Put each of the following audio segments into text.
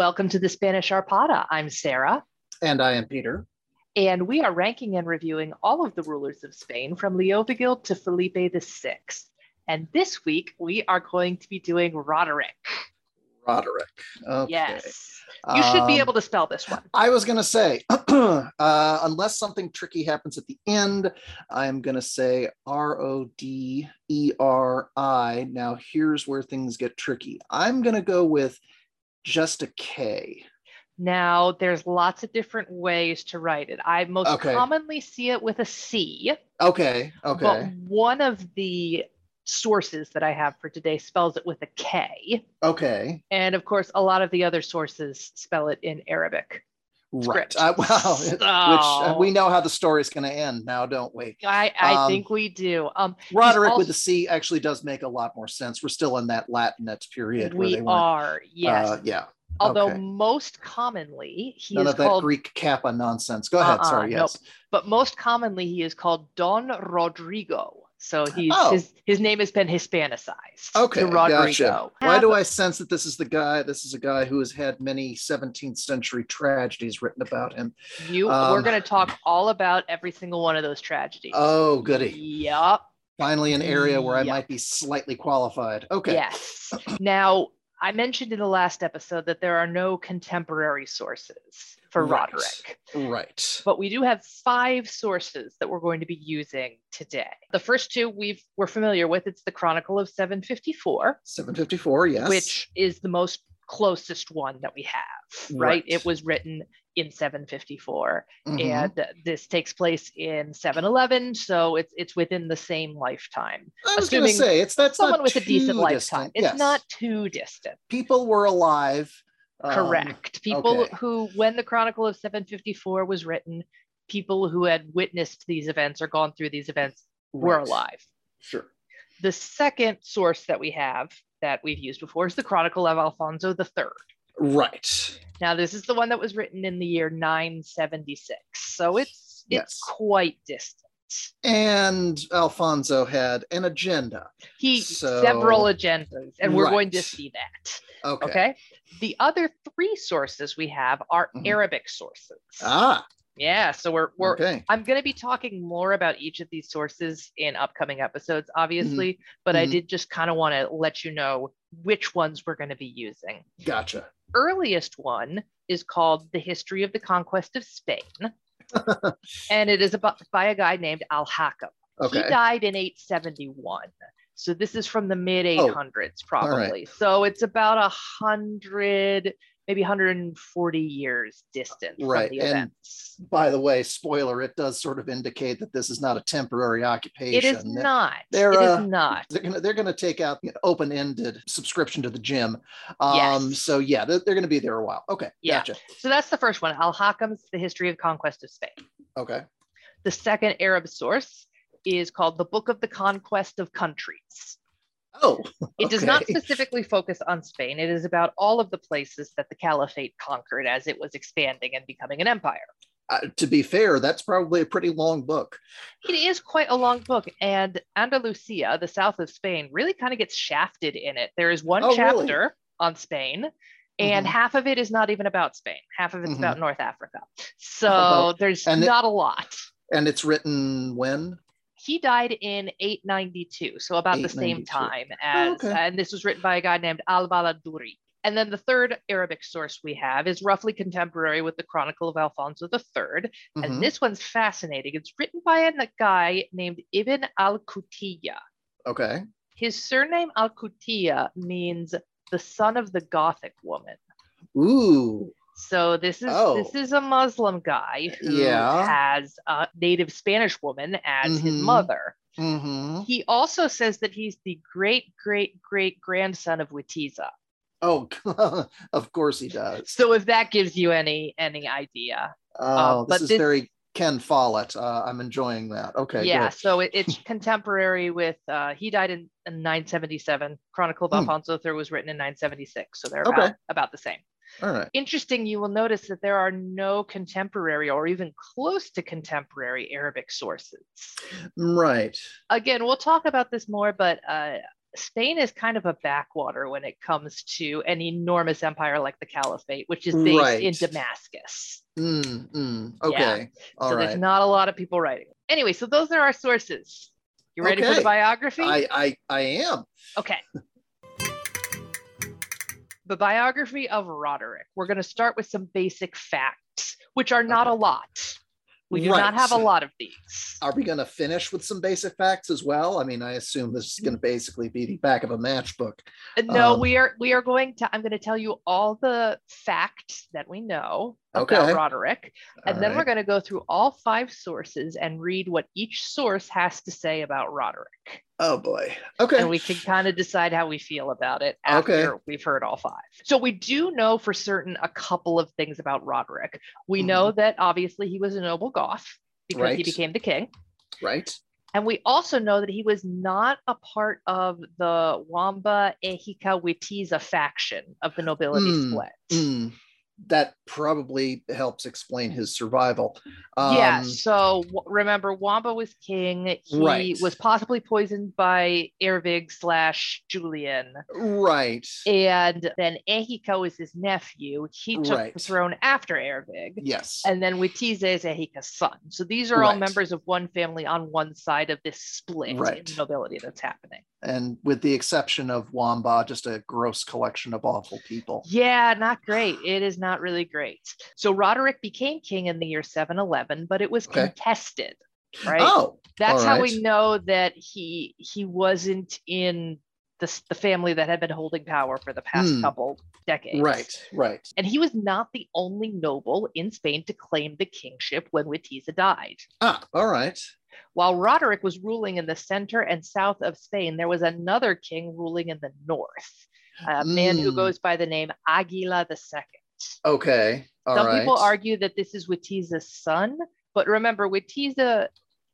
Welcome to the Spanish Arpada. I'm Sarah. And I am Peter. And we are ranking and reviewing all of the rulers of Spain from Leovigild to Felipe VI. And this week we are going to be doing Roderick. Roderick. Okay. Yes. You should be Um, able to spell this one. I was going to say, uh, unless something tricky happens at the end, I'm going to say R O D E R I. Now, here's where things get tricky. I'm going to go with just a K. Now, there's lots of different ways to write it. I most Okay. commonly see it with a C, Okay. Okay. but Okay. one of the sources that I have for today spells it with a K. Okay. And of course, a lot of the other sources spell it in Arabic. Right. Uh, wow. Which uh, we know how the story is going to end now, don't we? I, I Um, think we do. Um, Roderick also- with the C actually does make a lot more sense. We're still in that Latinx period where we they are, yes. Uh, yeah. Although okay. most commonly he None is of that called, Greek kappa nonsense. Go ahead. Uh-uh, Sorry. nope. Yes. but most commonly he is called Don Rodrigo. So he's Oh. his his name has been Hispanicized Okay. Gotcha. Why do I sense that this is the guy? This is a guy who has had many 17th century tragedies written about him. you? we're um, going to talk all about every single one of those tragedies. Oh, goody. Yep. Finally, an area where I might be slightly qualified. Okay. Yes. Now, I mentioned in the last episode that there are no contemporary sources for Right. Roderick. Right. but we do have five sources that we're going to be using today. The first two we've we're familiar with. It's the Chronicle of 754, 754. Yes. which is the most closest one that we have, right? Right. It was written in 754 Mhm. and this takes place in 711 so it's it's within the same lifetime I was going to say it's that's someone with a decent too lifetime distant. it's Yes. not too distant People were alive. um, Correct. People okay. who, when the Chronicle of 754 was written, people who had witnessed these events or gone through these events were alive. Sure. The second source that we have that we've used before is the Chronicle of Alfonso III. Right. Now, this is the one that was written in the year 976, so it's Yes. it's quite distant. And Alfonso had an agenda. He So- several agendas, and we're going to see that. Okay. Okay. The other three sources we have are Mhm. Arabic sources. Ah. Yeah, so we're we're okay. I'm going to be talking more about each of these sources in upcoming episodes, obviously, but I Mhm. did just kind of want to let you know which ones we're going to be using. Gotcha. Earliest one is called The History of the Conquest of Spain, and it is about by a guy named Al Hakam. Okay. He died in 871. So this is from the mid Oh, 800s, probably. So it's about a hundred, maybe 140 years distant Right, from the and events. By the way, spoiler, it does sort of indicate that this is not a temporary occupation. It is not. they're, It is uh, not. They're gonna they're gonna take out an open-ended subscription to the gym. Um, Yes. so yeah, they're, they're gonna be there a while. Okay, Yeah. gotcha. So that's the first one. Al Hakam's The History of Conquest of Spain. Okay. The second Arab source is called The Book of the Conquest of Countries. Oh, It does not specifically focus on Spain. It is about all of the places that the caliphate conquered as it was expanding and becoming an empire. Uh, to be fair, that's probably a pretty long book. It is quite a long book, and Andalusia, the south of Spain, really kind of gets shafted in it. There is one Oh, really? chapter on Spain, and Mhm. half of it is not even about Spain. Half of it's Mhm. about North Africa. So there's and it- not a lot. And it's written when? He died in 892, so about the same time as, okay. and this was written by a guy named Al Baladuri. And then the third Arabic source we have is roughly contemporary with the Chronicle of Alfonso III. Mhm. And this one's fascinating. It's written by a guy named Ibn al Qutiyya. Okay. His surname al Qutiyya means the son of the Gothic woman. Ooh. So this is Oh. this is a Muslim guy who Yeah. has a native Spanish woman as his Mhm. mother. hmm He also says that he's the great great great grandson of Witiza. Oh, of course he does. So if that gives you any any idea, Oh, but this is this- very Ken Follett. Uh, I'm enjoying that. Okay. yeah. good. So it, it's contemporary with uh, he died in, in 977. Chronicle of Hmm. Alfonso III was written in 976, so they're Okay. about, about the same. All right. Interesting, you will notice that there are no contemporary or even close to contemporary Arabic sources. Right. Again, we'll talk about this more, but uh, Spain is kind of a backwater when it comes to an enormous empire like the Caliphate, which is based Right. in Damascus. Mm, mm, okay. All so right. there's not a lot of people writing. Anyway, so those are our sources. You ready for the biography? I, I I am. Okay. the biography of Roderick. We're going to start with some basic facts, which are not Okay. a lot. We do Right. not have a lot of these. Are we going to finish with some basic facts as well? I mean, I assume this is going to basically be the back of a matchbook. No, Um, we are we are going to I'm going to tell you all the facts that we know about Okay. Roderick and All then we're going to go through all five sources and read what each source has to say about Roderick. Oh boy. Okay. And we can kind of decide how we feel about it after Okay. we've heard all five. So we do know for certain a couple of things about Roderick. We Mhm. know that obviously he was a noble Goth because he became the king. right. And we also know that he was not a part of the Wamba Ehika Witiza faction of the nobility Mm, split. Mm, that probably helps explain his survival. yeah. Um, So w- remember, Wamba was king. He Right. was possibly poisoned by Ervig slash Julian. Right. And then Ehika is his nephew. He took the throne after Ervig. Yes. And then Witiza is Ehika's son. So these are all members of one family on one side of this split in Right. nobility that's happening. And with the exception of Wamba, just a gross collection of awful people. Yeah, not great. It is not really great. So Roderick became king in the year 711, but it was Okay. contested, right? Oh, That's all how we know that he he wasn't in the, the family that had been holding power for the past Hmm. couple decades. right, right. And he was not the only noble in Spain to claim the kingship when Witiza died. Ah, all right. While Roderick was ruling in the center and south of Spain, there was another king ruling in the north, a man who Mm. goes by the name Aguila II. Okay. All Some right. people argue that this is Witiza's son, but remember, Witiza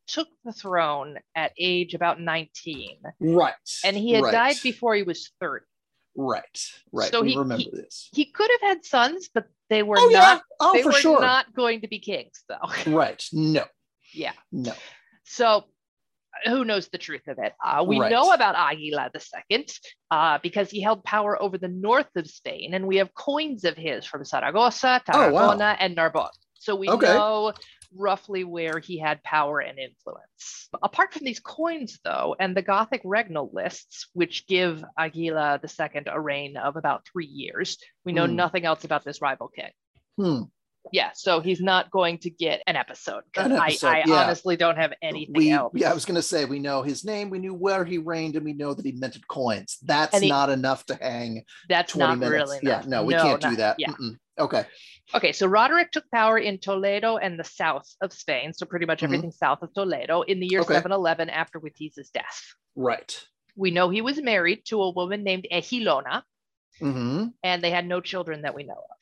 took the throne at age about 19, Right. and he had right, died before he was 30. Right. Right. So we he- remember he- this. He could have had sons, but they were Oh yeah. not. Oh, they for were sure. not going to be kings, though. Right. No. yeah. No. So who knows the truth of it? Uh, we Right. know about Aguila II uh, because he held power over the north of Spain, and we have coins of his from Saragossa, Oh, wow. Tarragona, and Narbonne. So we Okay. know roughly where he had power and influence. Apart from these coins, though, and the Gothic regnal lists, which give Aguila II a reign of about three years, we know Hmm. nothing else about this rival king. Hmm. Yeah, so he's not going to get an episode because I, I yeah. honestly don't have anything we, else. Yeah, I was going to say we know his name, we knew where he reigned, and we know that he minted coins. That's he- not enough to hang That's 20 not minutes. really yeah, enough. no, we can't do that. Yeah. Mm-mm. Okay. Okay, so Roderick took power in Toledo and the south of Spain, so pretty much Mhm. everything south of Toledo in the year Okay. 711 after Witiza's death. Right. We know he was married to a woman named Ehilona, hmm and they had no children that we know of.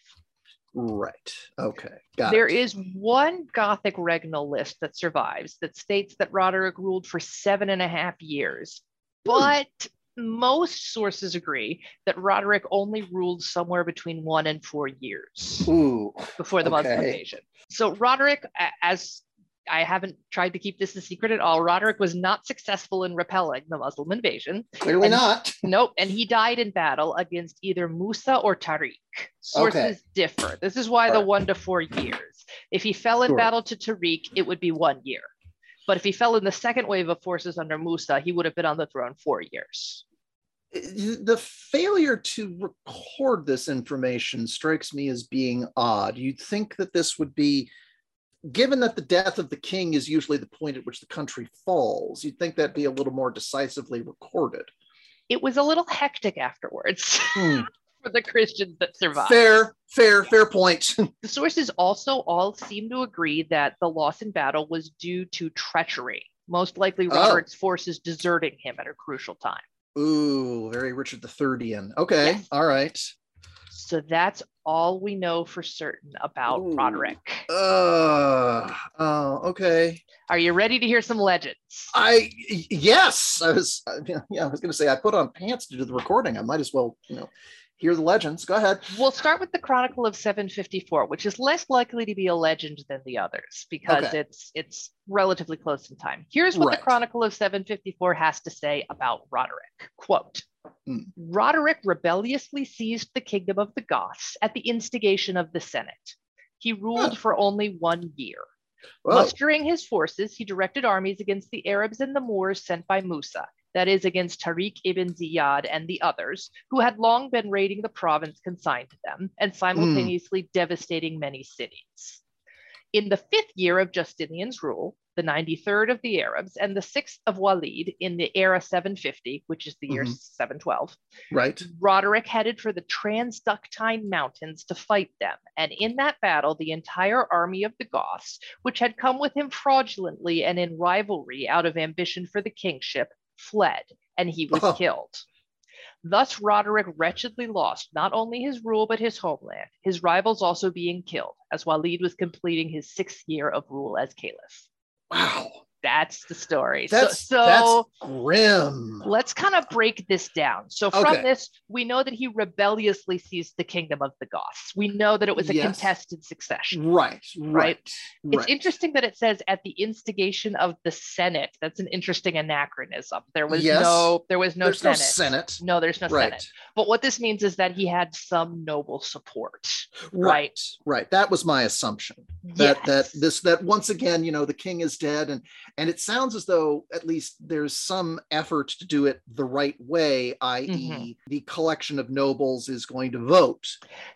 Right. Okay. Got There it. is one Gothic regnal list that survives that states that Roderick ruled for seven and a half years, Hmm. but most sources agree that Roderick only ruled somewhere between one and four years. Ooh. before the Muslim invasion. So Roderick, as I haven't tried to keep this a secret at all, Roderick was not successful in repelling the Muslim invasion. Clearly And- not. Nope, and he died in battle against either Musa or Tariq. Sources Okay. differ. This is why the Alright. one to four years. If he fell in Sure. battle to Tariq, it would be one year. But if he fell in the second wave of forces under Musa, he would have been on the throne four years. the failure to record this information strikes me as being odd. You'd think that this would be, given that the death of the king is usually the point at which the country falls, you'd think that'd be a little more decisively recorded. It was a little hectic afterwards Hmm. for the Christians that survived. Fair, fair, fair point. The sources also all seem to agree that the loss in battle was due to treachery, most likely Oh. Forces deserting him at a crucial time. Ooh, very Richard the Thirdian. Okay, Yes. all right. So that's all we know for certain about Ooh. Roderick. Uh, oh, okay. Are you ready to hear some legends? I yes, I was. uh, Yeah, I was going to say I put on pants to do the recording. I might as well, you know, hear the legends. Go ahead. We'll start with the Chronicle of 754, which is less likely to be a legend than the others because Okay. it's it's relatively close in time. Here's what Right. the Chronicle of 754 has to say about Roderick. Quote Hmm. Roderick rebelliously seized the kingdom of the Goths at the instigation of the Senate. He ruled Huh. for only one year. Whoa. Mustering his forces, he directed armies against the Arabs and the Moors sent by Musa, that is, against Tariq ibn Ziyad and the others, who had long been raiding the province consigned to them and simultaneously devastating many cities. In the fifth year of Justinian's rule, the 93rd of the Arabs and the sixth of Walid in the era 750, which is the year Mhm. 712, Right. Roderick headed for the Transductine Mountains to fight them, and in that battle, the entire army of the Goths, which had come with him fraudulently and in rivalry out of ambition for the kingship, fled, and he was Oh. killed. Thus, Roderick wretchedly lost not only his rule but his homeland, his rivals also being killed, as Walid was completing his sixth year of rule as caliph. Wow. That's the story. That's so, so that's grim. let's kind of break this down. So from Okay. this, we know that he rebelliously seized the kingdom of the Goths. We know that it was a Yes. contested succession. Right. Right. It's right. interesting that it says at the instigation of the Senate. That's an interesting anachronism. There was Yes. no there was no There's Senate. no Senate. No, there's no right. Senate. But what this means is that he had some noble support. Right. Right. That was my assumption. That Yes. that this that once again, you know, the king is dead, and and it sounds as though at least there's some effort to do it the right way, i.e., Mm-hmm. the collection of nobles is going to vote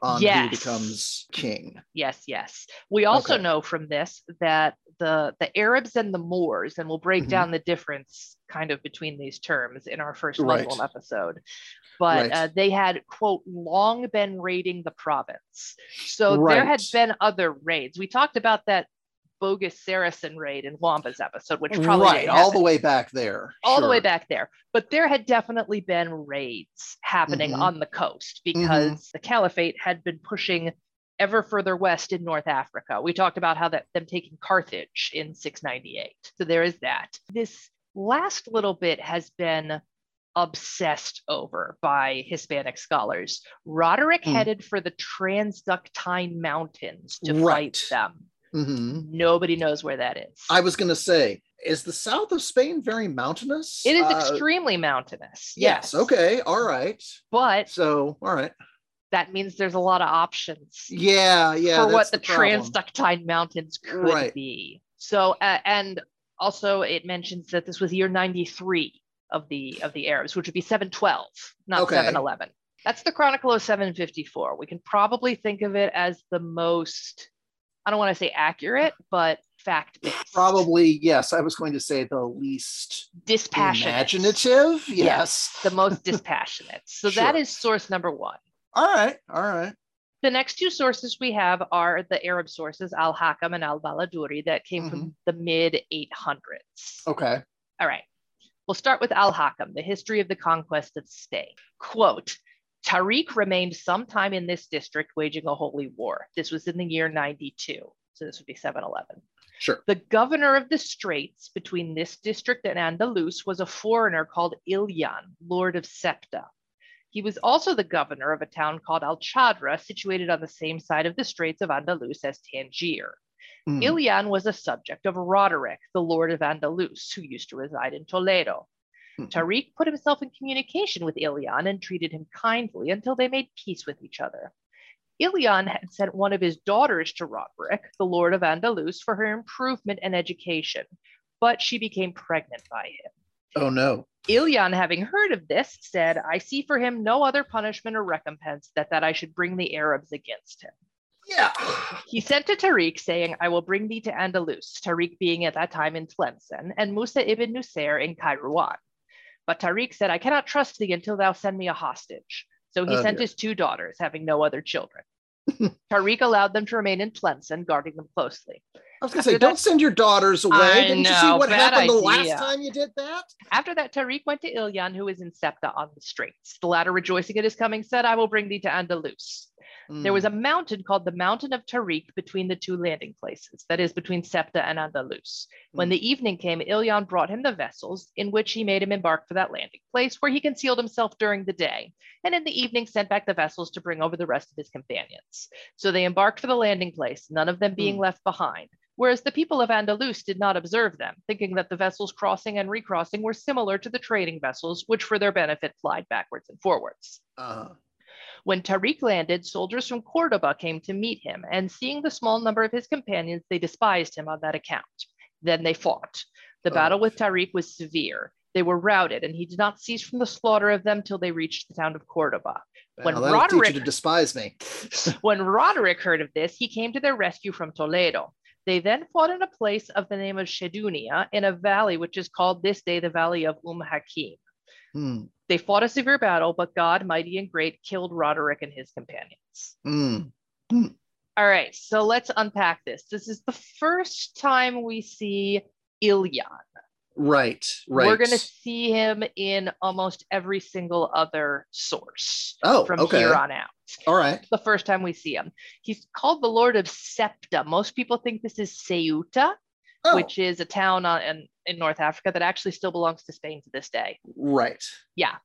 on who becomes king. Yes, yes. We also Okay. know from this that the the Arabs and the Moors, and we'll break Mhm. down the difference kind of between these terms in our first Right. Muslim episode. But Right. uh, they had quote long been raiding the province, so there had been other raids. We talked about that bogus Saracen raid in Wamba's episode, which probably right, all the way back there. all the way back there. But there had definitely been raids happening Mhm. on the coast because the caliphate had been pushing ever further west in North Africa. We talked about how that them taking Carthage in 698. So there is that. This last little bit has been obsessed over by Hispanic scholars. Roderick Hmm. headed for the Transductine Mountains to Right. fight them. Mhm. Nobody knows where that is. I was going to say, is the south of Spain very mountainous? it is Uh, extremely mountainous. Yes. Okay. All right. But So, all right. that means there's a lot of options Yeah. Yeah. for what that's the. Transductine Mountains could Right. be. So, uh, and also it mentions that this was year 93 of the of the Arabs, which would be 712, not Okay. 711. That's the Chronicle of 754. We can probably think of it as the most, I don't want to say accurate, but fact based. Probably, yes. I was going to say the least dispassionate. imaginative. Yes. Yes, the most dispassionate. So that Sure. is source number one. All right. All right. The next two sources we have are the Arab sources, Al Hakam and Al Baladuri, that came from mm-hmm. the mid 800s. Okay. All right. We'll start with Al Hakam, the history of the conquest of Spain. Quote Tariq remained some time in this district waging a holy war. This was in the year 92. So this would be 711. Sure. The governor of the straits between this district and Andalus was a foreigner called Ilyan, lord of Septa. He was also the governor of a town called Al Chadra, situated on the same side of the Straits of Andalus as Tangier. Mm. Ilyan was a subject of Roderick, the lord of Andalus, who used to reside in Toledo. Mhm. Tariq put himself in communication with Ilyan and treated him kindly until they made peace with each other. Ilyan had sent one of his daughters to Roderick, the lord of Andalus, for her improvement and education, but she became pregnant by him. Oh no. Ilyan, having heard of this, said, I see for him no other punishment or recompense that, that I should bring the Arabs against him. Yeah. He sent to Tariq, saying, I will bring thee to Andalus, Tariq being at that time in Tlemcen, and Musa ibn Nusair in Kairouan. But Tariq said, I cannot trust thee until thou send me a hostage. So he Oh, sent dear. his two daughters, having no other children. Tariq allowed them to remain in Tlemcen, guarding them closely. I was going to After say, don't send your daughters away. I Didn't you see know, what bad happened the idea. last time you did that? After that, Tariq went to Ilyan, who was in Septa on the straits. The latter, rejoicing at his coming, said, I will bring thee to Andalus. There was Mm. a mountain called the Mountain of Tariq between the two landing places, that is, between Septa and Andalus. When Mm. the evening came, Ilyan brought him the vessels, in which he made him embark for that landing place, where he concealed himself during the day, and in the evening sent back the vessels to bring over the rest of his companions. So they embarked for the landing place, none of them being Mm. left behind. Whereas the people of Andalus did not observe them, thinking that the vessels crossing and recrossing were similar to the trading vessels, which for their benefit plied backwards and forwards. Uh-huh. When Tariq landed, soldiers from Cordoba came to meet him, and seeing the small number of his companions, they despised him on that account. Then they fought. The Oh. battle with Tariq was severe. They were routed, and he did not cease from the slaughter of them till they reached the town of Cordoba. When Well, that'll teach you Roderick- to despise me. When Roderick heard of this, he came to their rescue from Toledo. They then fought in a place of the name of Shedunia in a valley which is called this day the Valley of Um Hakim. Hmm. They fought a severe battle, but God, mighty and great, killed Roderick and his companions. Hmm. All right, so let's unpack this. This is the first time we see Ilyan. Right, right. We're going to see him in almost every single other source oh, from okay. here on out. All right. The first time we see him, he's called the Lord of Septa. Most people think this is Ceuta, Oh, which is a town on, in, in North Africa that actually still belongs to Spain to this day. right. Yeah.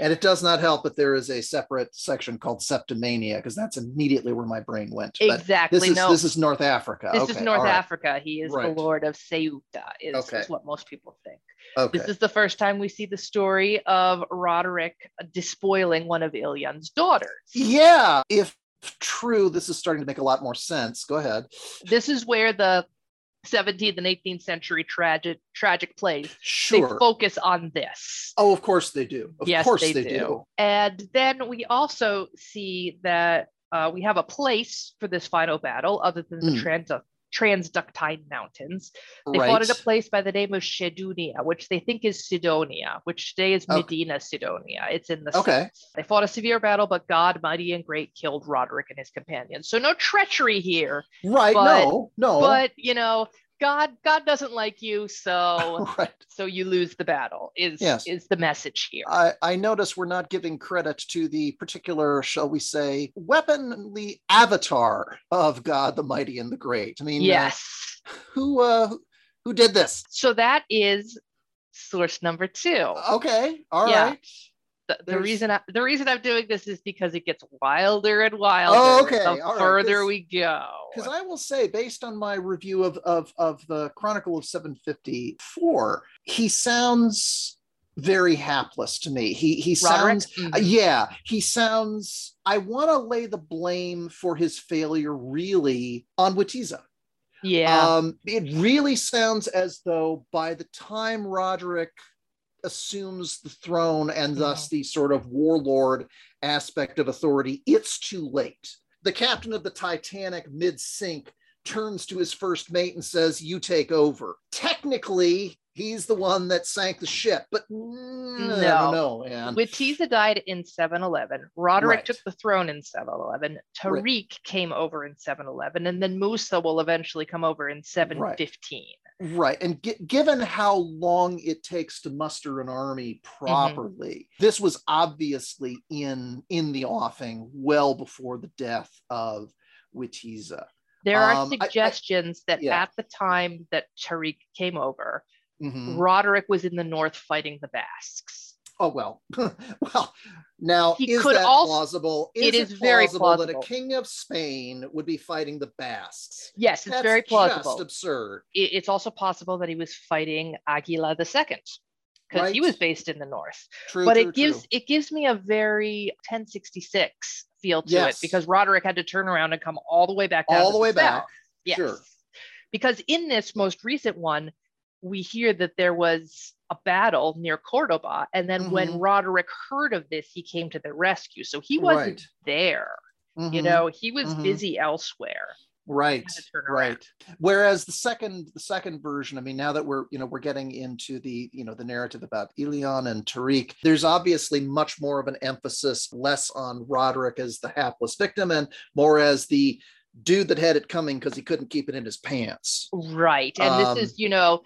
And it does not help that there is a separate section called septimania because that's immediately where my brain went. But exactly. this is no, this is North Africa. this okay, is North right, Africa. He is Right. the Lord of Ceuta, is, Okay. is what most people think. Okay. This is the first time we see the story of Roderick despoiling one of Ilyan's daughters. yeah. If true, this is starting to make a lot more sense. Go ahead. This is where the 17th and 18th century tragic tragic plays they Sure. focus on this. Oh, of course they do. Of yes, course they, they, do. And then we also see that uh, we have a place for this final battle other than the Mm. trans- Transductine Mountains. They right. fought at a place by the name of Shedunia, which they think is Sidonia, which today is Okay. Medina Sidonia. It's in the Okay. south. They fought a severe battle, but God, mighty and great, killed Roderick and his companions. So no treachery here, Right. but- no, no. but you know, God, God doesn't like you, so right. so you lose the battle. Is Yes. is the message here? I, I notice we're not giving credit to the particular, shall we say, weaponly avatar of God the Mighty and the Great. I mean, uh, yes. who uh, who- who did this? So that is source number two. Okay, all right. The, the reason I, the reason I'm doing this is because it gets wilder and wilder Oh, okay, the all right, further 'cause- we go. Because I will say, based on my review of, of of the Chronicle of 754, he sounds very hapless to me. He he Roderick? sounds Mhm. Uh, yeah, he sounds. I want to lay the blame for his failure really on Witiza. yeah. Um, it really sounds as though by the time Roderick assumes the throne and mm-hmm. thus the sort of warlord aspect of authority, it's too late. The captain of the Titanic mid sink turns to his first mate and says, You take over. Technically, he's the one that sank the ship, but I No. man. Witiza died in 711. Roderick Right. took the throne in 711. Tariq came over in 711, and then Musa will eventually come over in 715. Right. And gi- given how long it takes to muster an army properly, this was obviously in in the offing well before the death of Witiza. There are Um, I- I- suggestions that yeah. at the time that Tariq came over, Mhm. Roderick was in the north fighting the Basques. Oh well. well, now He is could that also- plausible? it Is is very plausible that a king of Spain would be fighting the Basques? Yes, it's That's very just plausible. absurd. It's also possible that he was fighting Aguila II because he was based in the north. True, but true, it gives true. it gives me a very 1066 feel to Yes. it because Roderick had to turn around and come all the way back down All the way back. Yes. Sure. Because in this most recent one, we hear that there was a battle near Cordoba, and then when Mhm. Roderick heard of this, he came to the rescue. So he wasn't Right. there. You Mhm. know, he was Mhm. busy elsewhere. right had to turn around. right whereas the second the second version i mean now that we're you know we're getting into the you know the narrative about Ilyan and Tariq there's obviously much more of an emphasis less on Roderick as the hapless victim and more as the dude that had it coming because he couldn't keep it in his pants Right. And Um, this is, you know,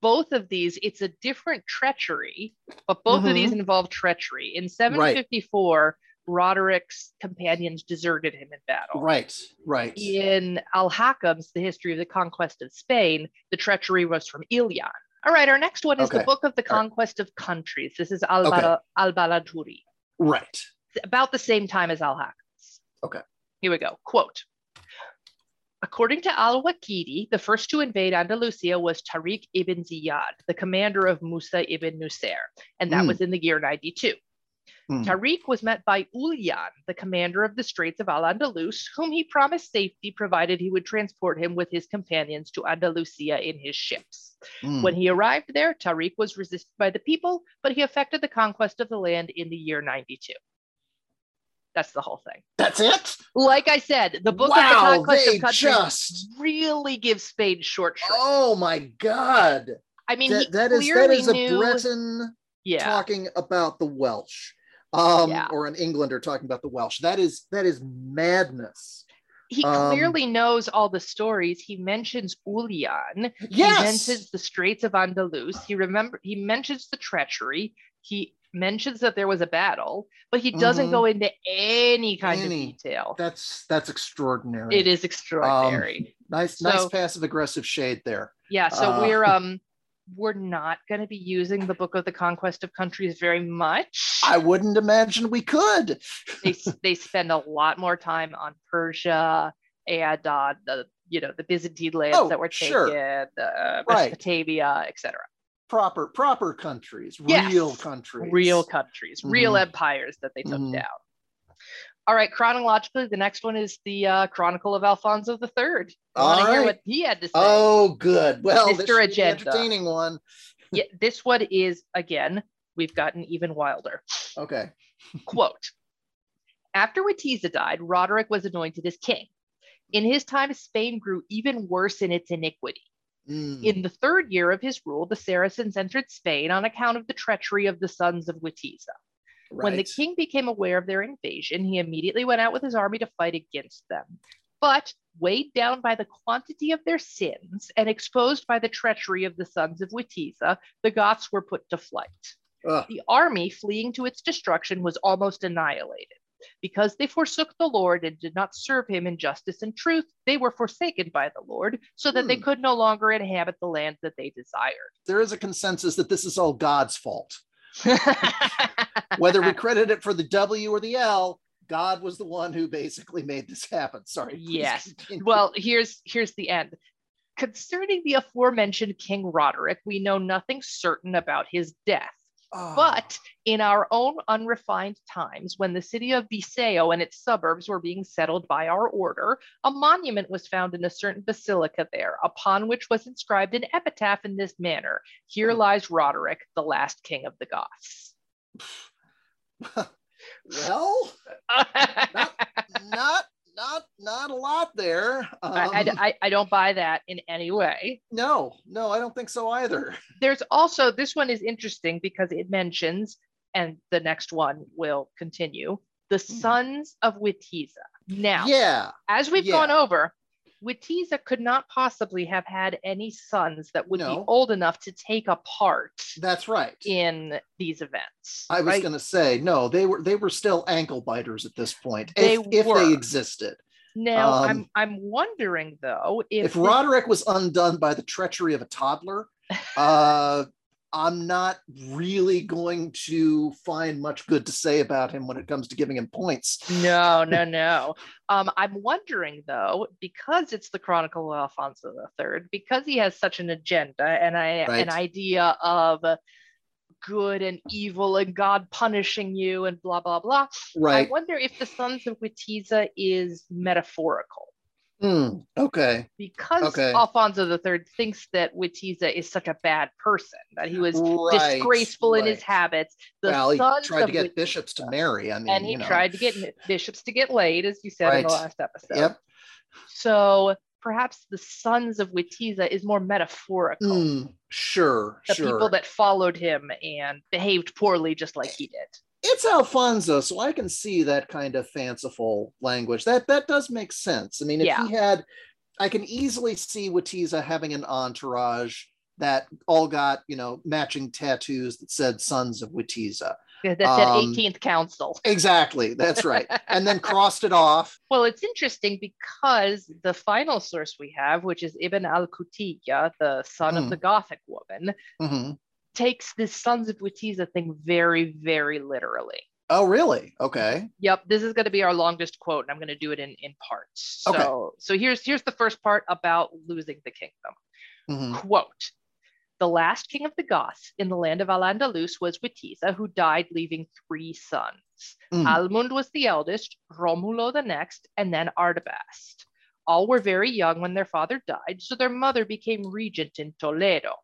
both of these, it's a different treachery, but both of these mm-hmm. involve treachery. In 754, Roderick's companions deserted him in battle. Right, right. In Al Hakam's The History of the Conquest of Spain, the treachery was from Ilyan. All right, our next one is Okay. the Book of the All right. Conquest of Countries. This is Al Baladuri, Right. about the same time as Al Hakam's. Okay. Here we go. Quote. According to Al Waqidi, the first to invade Andalusia was Tariq ibn Ziyad, the commander of Musa ibn Nusair, and that Hmm. was in the year 92. Hmm. Tariq was met by Ulyan, the commander of the Straits of Al Andalus, whom he promised safety provided he would transport him with his companions to Andalusia in his ships. Mm. When he arrived there, Tariq was resisted by the people, but he effected the conquest of the land in the year 92. That's the whole thing. That's it. Like I said, the book of the conquest of countries just. really gives Spain short shrift. Oh my God. I mean, That, he that is that clearly a knew, Breton yeah, talking about the Welsh, um, Yeah. or an Englander talking about the Welsh. That is that is madness. he um, clearly knows all the stories. He mentions Ulyan. He mentions the Straits of Andalus. He remember he mentions the treachery. He mentions that there was a battle, but he doesn't Mhm. go into any kind Any. of detail. That's that's extraordinary. It is extraordinary. nice, nice so- passive aggressive shade there. yeah, so uh, we're um we're not going to be using the Book of the Conquest of Countries very much. I wouldn't imagine we could. they they spend a lot more time on Persia and uh, the you know the Byzantine lands Oh, that were sure. taken, uh, Right. Mesopotamia, etc. Proper proper countries, Yes. real countries. Real countries, real Mhm. empires that they took Mhm. down. All right, chronologically, the next one is the uh, Chronicle of Alfonso III. I want All to hear what he had to say. Oh, good. Well, this Mr. the Agenda. entertaining one. Yeah, this one is again. We've gotten even wilder. Okay. Quote After Witiza died, Roderick was anointed as king. In his time, Spain grew even worse in its iniquity. Mm, In the third year of his rule, the Saracens entered Spain on account of the treachery of the sons of Witiza. When the king became aware of their invasion, he immediately went out with his army to fight against them. But weighed down by the quantity of their sins and exposed by the treachery of the sons of Witiza, the Goths were put to flight. Ugh. The army, fleeing to its destruction, was almost annihilated. Because they forsook the Lord and did not serve him in justice and truth, they were forsaken by the Lord, so that they Hmm. could no longer inhabit the land that they desired. there is a consensus that this is all God's fault. Whether we credit it for the W or the L, God was the one who basically made this happen. Sorry. Yes. continue. well, here's here's the end. Concerning the aforementioned King Roderick, we know nothing certain about his death. Oh, But in our own unrefined times, when the city of Viseo and its suburbs were being settled by our order, a monument was found in a certain basilica there, upon which was inscribed an epitaph in this manner Here Hmm. lies Roderick, the last king of the Goths. well, not not not not a lot there. Um, I, I, I- don't buy that in any way. no, no, I don't think so either. There's also, this one is interesting because it mentions, and the next one will continue, the sons of Witiza. Now, Yeah, as we've Yeah. gone over, Witiza could not possibly have had any sons that would be old enough to take a part that's right. in these events. I was right? going to say no. They were they were still ankle biters at this point, They if, if they existed. Now, um, I'm I'm wondering though if, If, Roderick was undone by the treachery of a toddler, uh, I'm not really going to find much good to say about him when it comes to giving him points. No, no, no. Um, I'm wondering though, because it's the Chronicle of Alfonso III, because he has such an agenda and I, Right. an idea of good and evil and God punishing you and blah blah blah. Right. I wonder if the Sons of Witiza is metaphorical. Hmm, okay. Because Okay. Alfonso III thinks that Witiza is such a bad person, that he was Right, disgraceful in his habits. The well, he tried to get Witiza- bishops to marry. I mean, and he you know. tried to get bishops to get laid, as you said in the last episode. Yep. So perhaps the sons of Witiza is more metaphorical. Hmm, sure. The sure. people that followed him and behaved poorly just like he did. It's Alfonso, so I can see that kind of fanciful language. That that does make sense. I mean, if Yeah. he had, I can easily see Watiza having an entourage that all got you know matching tattoos that said "Sons of Watiza." That's that Um, 18th council. Exactly. That's right. and then crossed it off. Well, it's interesting because the final source we have, which is Ibn al Qutiyya, the son of Hmm. the Gothic woman, Mhm. Takes this Sons of Witiza thing very, very literally. Oh, really? Okay. Yep, this is going to be our longest quote, and I'm going to do it in, in parts. So, Okay. so here's here's the first part about losing the kingdom. Mhm. Quote The last king of the Goths in the land of Al Andalus was Witiza, who died leaving three sons. Mm. Almund was the eldest, Romulo the next, and then Ardabast. All were very young when their father died, so their mother became regent in Toledo.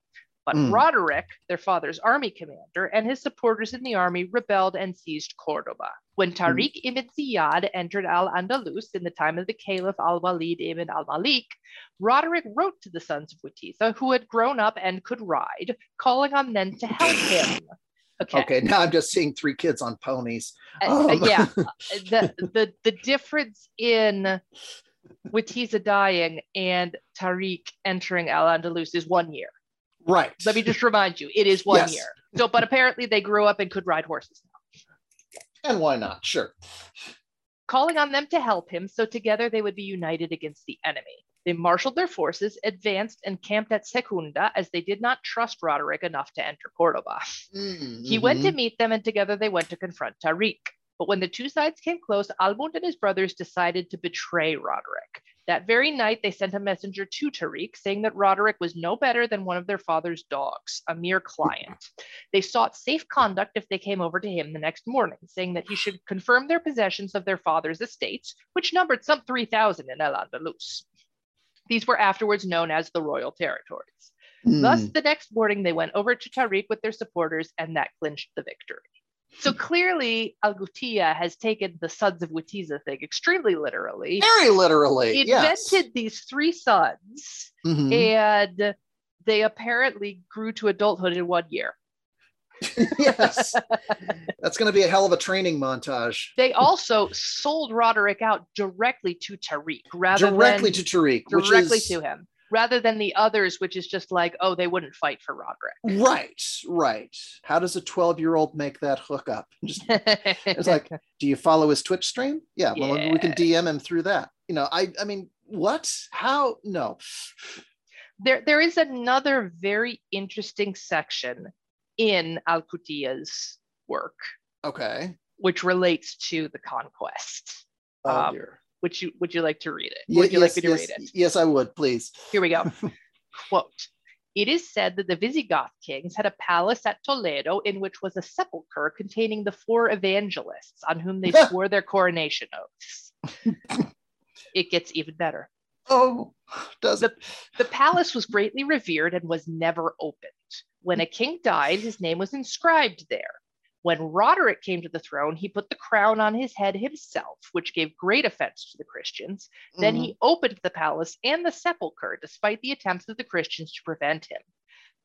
But Mm. Roderick, their father's army commander, and his supporters in the army rebelled and seized Cordoba. When Tariq ibn Ziyad entered Al Andalus in the time of the Caliph Al Walid ibn Al Malik, Roderick wrote to the sons of Witiza, who had grown up and could ride, calling on them to help him. Okay. Okay. Now I'm just seeing three kids on ponies. Uh, uh, Um, yeah. the, the the difference in Witiza dying and Tariq entering Al Andalus is one year. Right. Let me just remind you, it is one Yes. year. So, but apparently they grew up and could ride horses now. And why not? Sure. Calling on them to help him, so together they would be united against the enemy. They marshaled their forces, advanced, and camped at Secunda as they did not trust Roderick enough to enter Cordoba. Mm, He went to mhm. meet them, and together they went to confront Tariq. But when the two sides came close, Almund and his brothers decided to betray Roderick. That very night, they sent a messenger to Tariq saying that Roderick was no better than one of their father's dogs, a mere client. They sought safe conduct if they came over to him the next morning, saying that he should confirm their possessions of their father's estates, which numbered some 3,000 in El Andalus. These were afterwards known as the royal territories. Thus, Mm. the next morning, they went over to Tariq with their supporters, and that clinched the victory. So clearly, Al Ghutiya has taken the Sons of Witiza thing extremely literally. Very literally. He yes. invented these three sons, Mhm. and they apparently grew to adulthood in one year. yes. That's going to be a hell of a training montage. They also sold Roderick out directly to Tariq rather Directly to Tariq. which directly is- to him, rather than the others, which is just like, oh, they wouldn't fight for Roderick. Right, right. How does a 12 year old make that hook up? Just, it's like, do you follow his Twitch stream? Yeah, well, maybe we can DM him through that. You know, I, I mean, what? How? No. there there is another very interesting section in Al Qutiya's work, Okay. which relates to the conquest. Oh, Um, dear. Would you would you like to read it? Would you like me to yes, read it? Yes, I would, please. Here we go. Quote. It is said that the Visigoth kings had a palace at Toledo in which was a sepulchre containing the four evangelists on whom they swore their coronation oaths. it gets even better. Oh, does it? The palace was greatly revered and was never opened. When a king died, his name was inscribed there. When Roderick came to the throne, he put the crown on his head himself, which gave great offense to the Christians. Then Mhm. he opened the palace and the sepulchre, despite the attempts of the Christians to prevent him.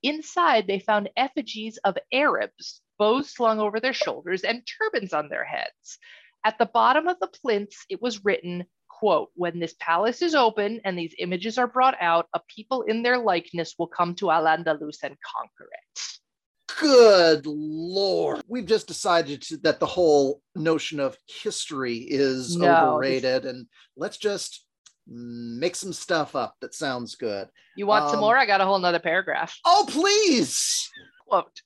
Inside, they found effigies of Arabs, bows slung over their shoulders, and turbans on their heads. At the bottom of the plinths, it was written, quote, when this palace is open and these images are brought out, a people in their likeness will come to Al-Andalus and conquer it. Good lord. We've just decided to, that the whole notion of history is No, overrated and let's just make some stuff up that sounds good. You want some Um, more? I got a whole nother paragraph. Oh, please. Quote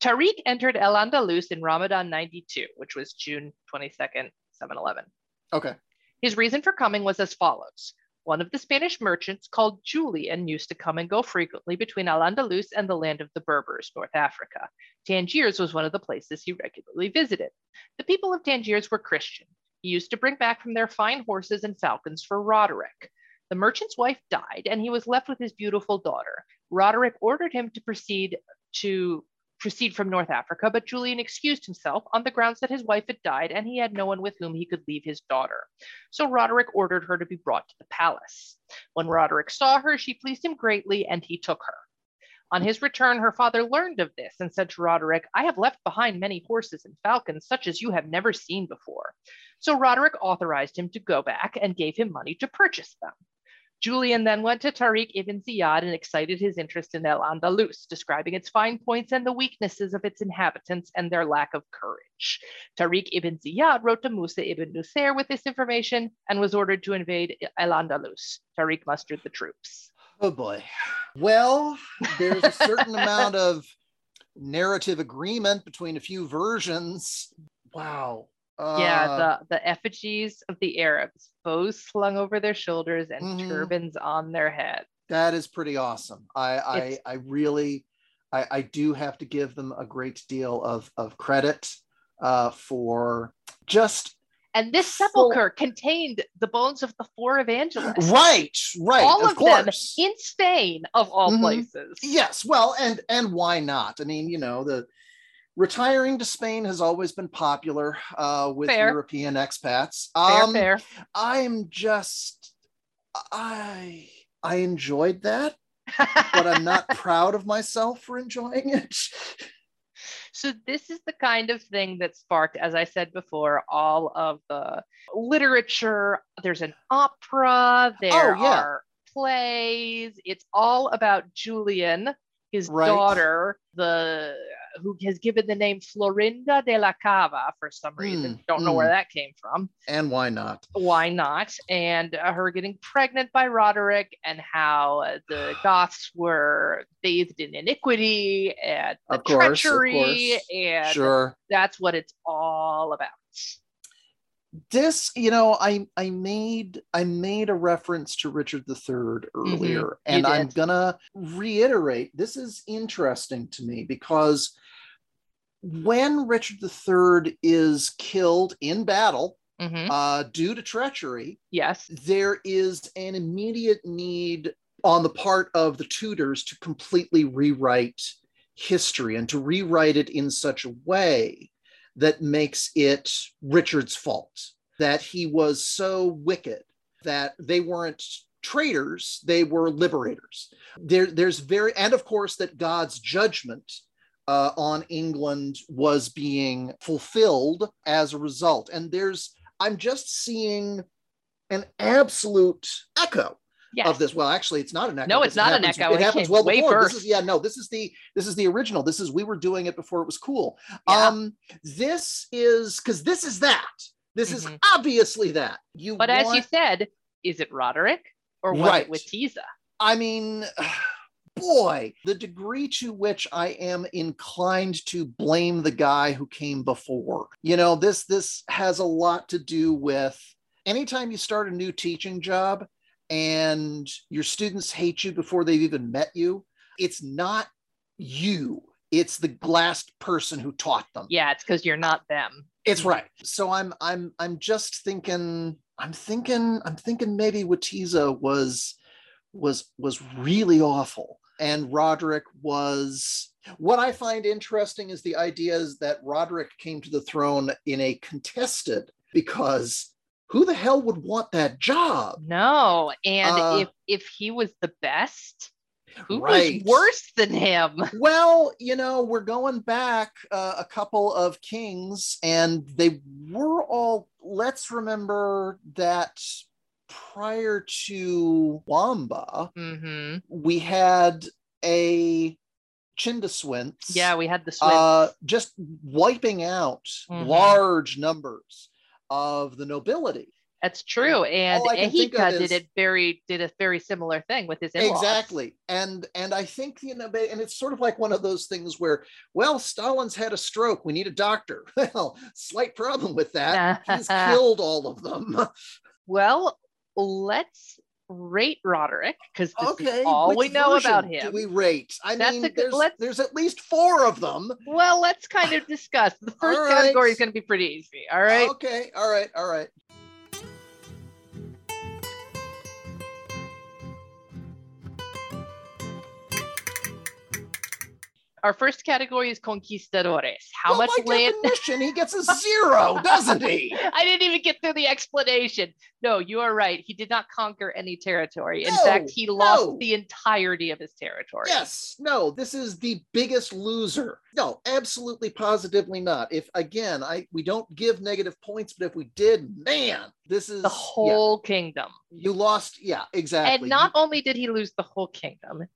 Tariq entered El Andalus in Ramadan 92, which was June 22nd, 711. Okay. His reason for coming was as follows. One of the Spanish merchants called Julian used to come and go frequently between Al Andalus and the land of the Berbers, North Africa. Tangiers was one of the places he regularly visited. The people of Tangiers were Christian. He used to bring back from their fine horses and falcons for Roderick. The merchant's wife died, and he was left with his beautiful daughter. Roderick ordered him to proceed to proceed from North Africa, but Julian excused himself on the grounds that his wife had died and he had no one with whom he could leave his daughter. So Roderick ordered her to be brought to the palace. When Roderick saw her, she pleased him greatly, and he took her. On his return, her father learned of this and said to Roderick, I have left behind many horses and falcons, such as you have never seen before. So Roderick authorized him to go back and gave him money to purchase them. Julian then went to Tariq ibn Ziyad and excited his interest in El Andalus, describing its fine points and the weaknesses of its inhabitants and their lack of courage. Tariq ibn Ziyad wrote to Musa ibn Nusair with this information and was ordered to invade El Andalus. Tariq mustered the troops. Oh boy. Well, there's a certain amount of narrative agreement between a few versions. Wow. Uh, yeah, the, the effigies of the Arabs, bows slung over their shoulders and mm-hmm. turbans on their head. That is pretty awesome. I I, I really I, I do have to give them a great deal of, of credit uh, for just and this sepulcher contained the bones of the four evangelists. Right, right. All of, of them in Spain, of all mm-hmm. places. Yes, well, and and why not? I mean, you know, the retiring to Spain has always been popular uh, with fair. European expats. Um, fair, fair. I'm just, I I enjoyed that, but I'm not proud of myself for enjoying it. So this is the kind of thing that sparked, as I said before, all of the literature. There's an opera. There oh, yeah. are plays. It's all about Julian, his right. daughter, the who has given the name Florinda de la Cava for some reason. Mm, Don't know mm. where that came from. And why not? Why not? And uh, her getting pregnant by Roderic and how uh, the Goths were bathed in iniquity and of course, treachery. And sure. that's what it's all about this you know i i made i made a reference to richard iii mm-hmm. earlier mm-hmm. and i'm gonna reiterate this is interesting to me because when richard iii is killed in battle mm-hmm. uh, due to treachery yes there is an immediate need on the part of the tudors to completely rewrite history and to rewrite it in such a way that makes it Richard's fault, that he was so wicked that they weren't traitors, they were liberators. There, there's very, and of course, that God's judgment uh, on England was being fulfilled as a result. And there's, I'm just seeing an absolute echo yes. of this. Well, actually, it's not an echo. No, it's not happens, an echo. It, it happens well before. First. This is yeah, no, this is the this is the original. This is we were doing it before it was cool. Yeah. Um, this is because this is that. This mm-hmm. is obviously that. You but want... as you said, is it Roderic or was right. it Witiza? I mean. Boy, the degree to which I am inclined to blame the guy who came before. You know, this this has a lot to do with anytime you start a new teaching job, and your students hate you before they've even met you, it's not you. It's the last person who taught them. Yeah, it's because you're not them. It's right. So I'm I'm I'm just thinking I'm thinking I'm thinking maybe Witiza was was was really awful and Roderic was what I find interesting is the idea is that Roderic came to the throne in a contested because who the hell would want that job? No. And uh, if if he was the best, who right. was worse than him? Well, you know, we're going back uh, a couple of kings, and they were all. Let's remember that prior to Wamba, mm-hmm. we had a Chindaswints. Yeah, we had the uh, just wiping out mm-hmm. large numbers of the nobility. That's true, and Egica is, did it very did a very similar thing with his in-laws. exactly, and and I think you know, and it's sort of like one of those things where, well, Stalin's had a stroke, we need a doctor. Well, slight problem with that, he's killed all of them. well, let's rate Roderic because okay, all we know about him. Do we rate? I That's mean, good, there's, there's at least four of them. Well, let's kind of discuss. The first right. category is going to be pretty easy. All right. Okay. All right. All right. Our first category is conquistadores. How well, much land? definition, he gets a zero, doesn't he? I didn't even get through the explanation. No, you are right. He did not conquer any territory. In No, fact, he lost no. the entirety of his territory. Yes, no, this is the biggest loser. No, absolutely positively not. If again, I we don't give negative points, but if we did, man, this is The yeah, whole kingdom. you lost, yeah, exactly. And not only did he lose the whole kingdom,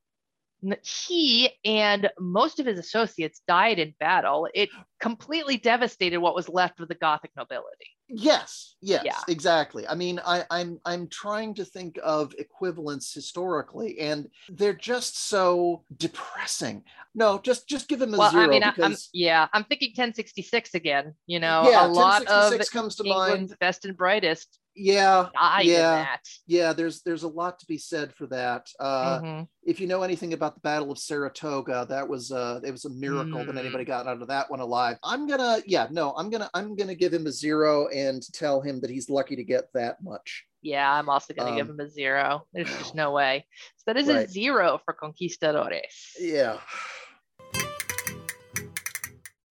he and most of his associates died in battle. It completely devastated what was left of the Gothic nobility. Yes, yes, Yeah. exactly. I mean, I, I'm I'm trying to think of equivalents historically, and they're just so depressing. No, just just give him a well, zero I mean, I- I'm, yeah, I'm thinking 1066 again. You know, yeah, a lot of comes to England's mind. best and brightest Yeah, yeah, that. yeah. There's there's a lot to be said for that. Uh, Mhm. if you know anything about the Battle of Saratoga, that was uh it was a miracle that Mm. anybody got out of that one alive. I'm gonna yeah, no, I'm gonna I'm gonna give him a zero and tell him that he's lucky to get that much. Yeah, I'm also going to give Um, him a zero. There's just no way. So that is a zero for conquistadores. Yeah.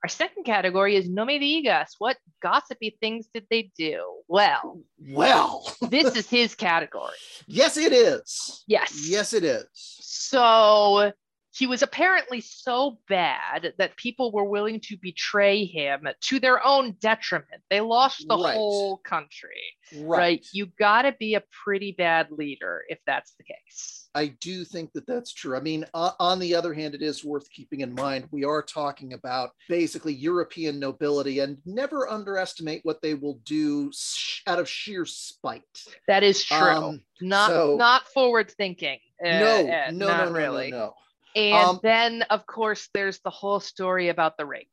Our second category is no me digas. What gossipy things did they do? Well, Well, this is his category. yes, it is. Yes. Yes, it is. So he was apparently so bad that people were willing to betray him to their own detriment. They lost the Right. whole country, Right. right? You got to be a pretty bad leader if that's the case. I do think that that's true. I mean, o- on the other hand, it is worth keeping in mind we are talking about basically European nobility, and never underestimate what they will do sh- out of sheer spite. That is true. Um, not so- not forward thinking. Uh, no, uh, no, not no, no, really. no, no. And Um, then, of course, there's the whole story about the rape.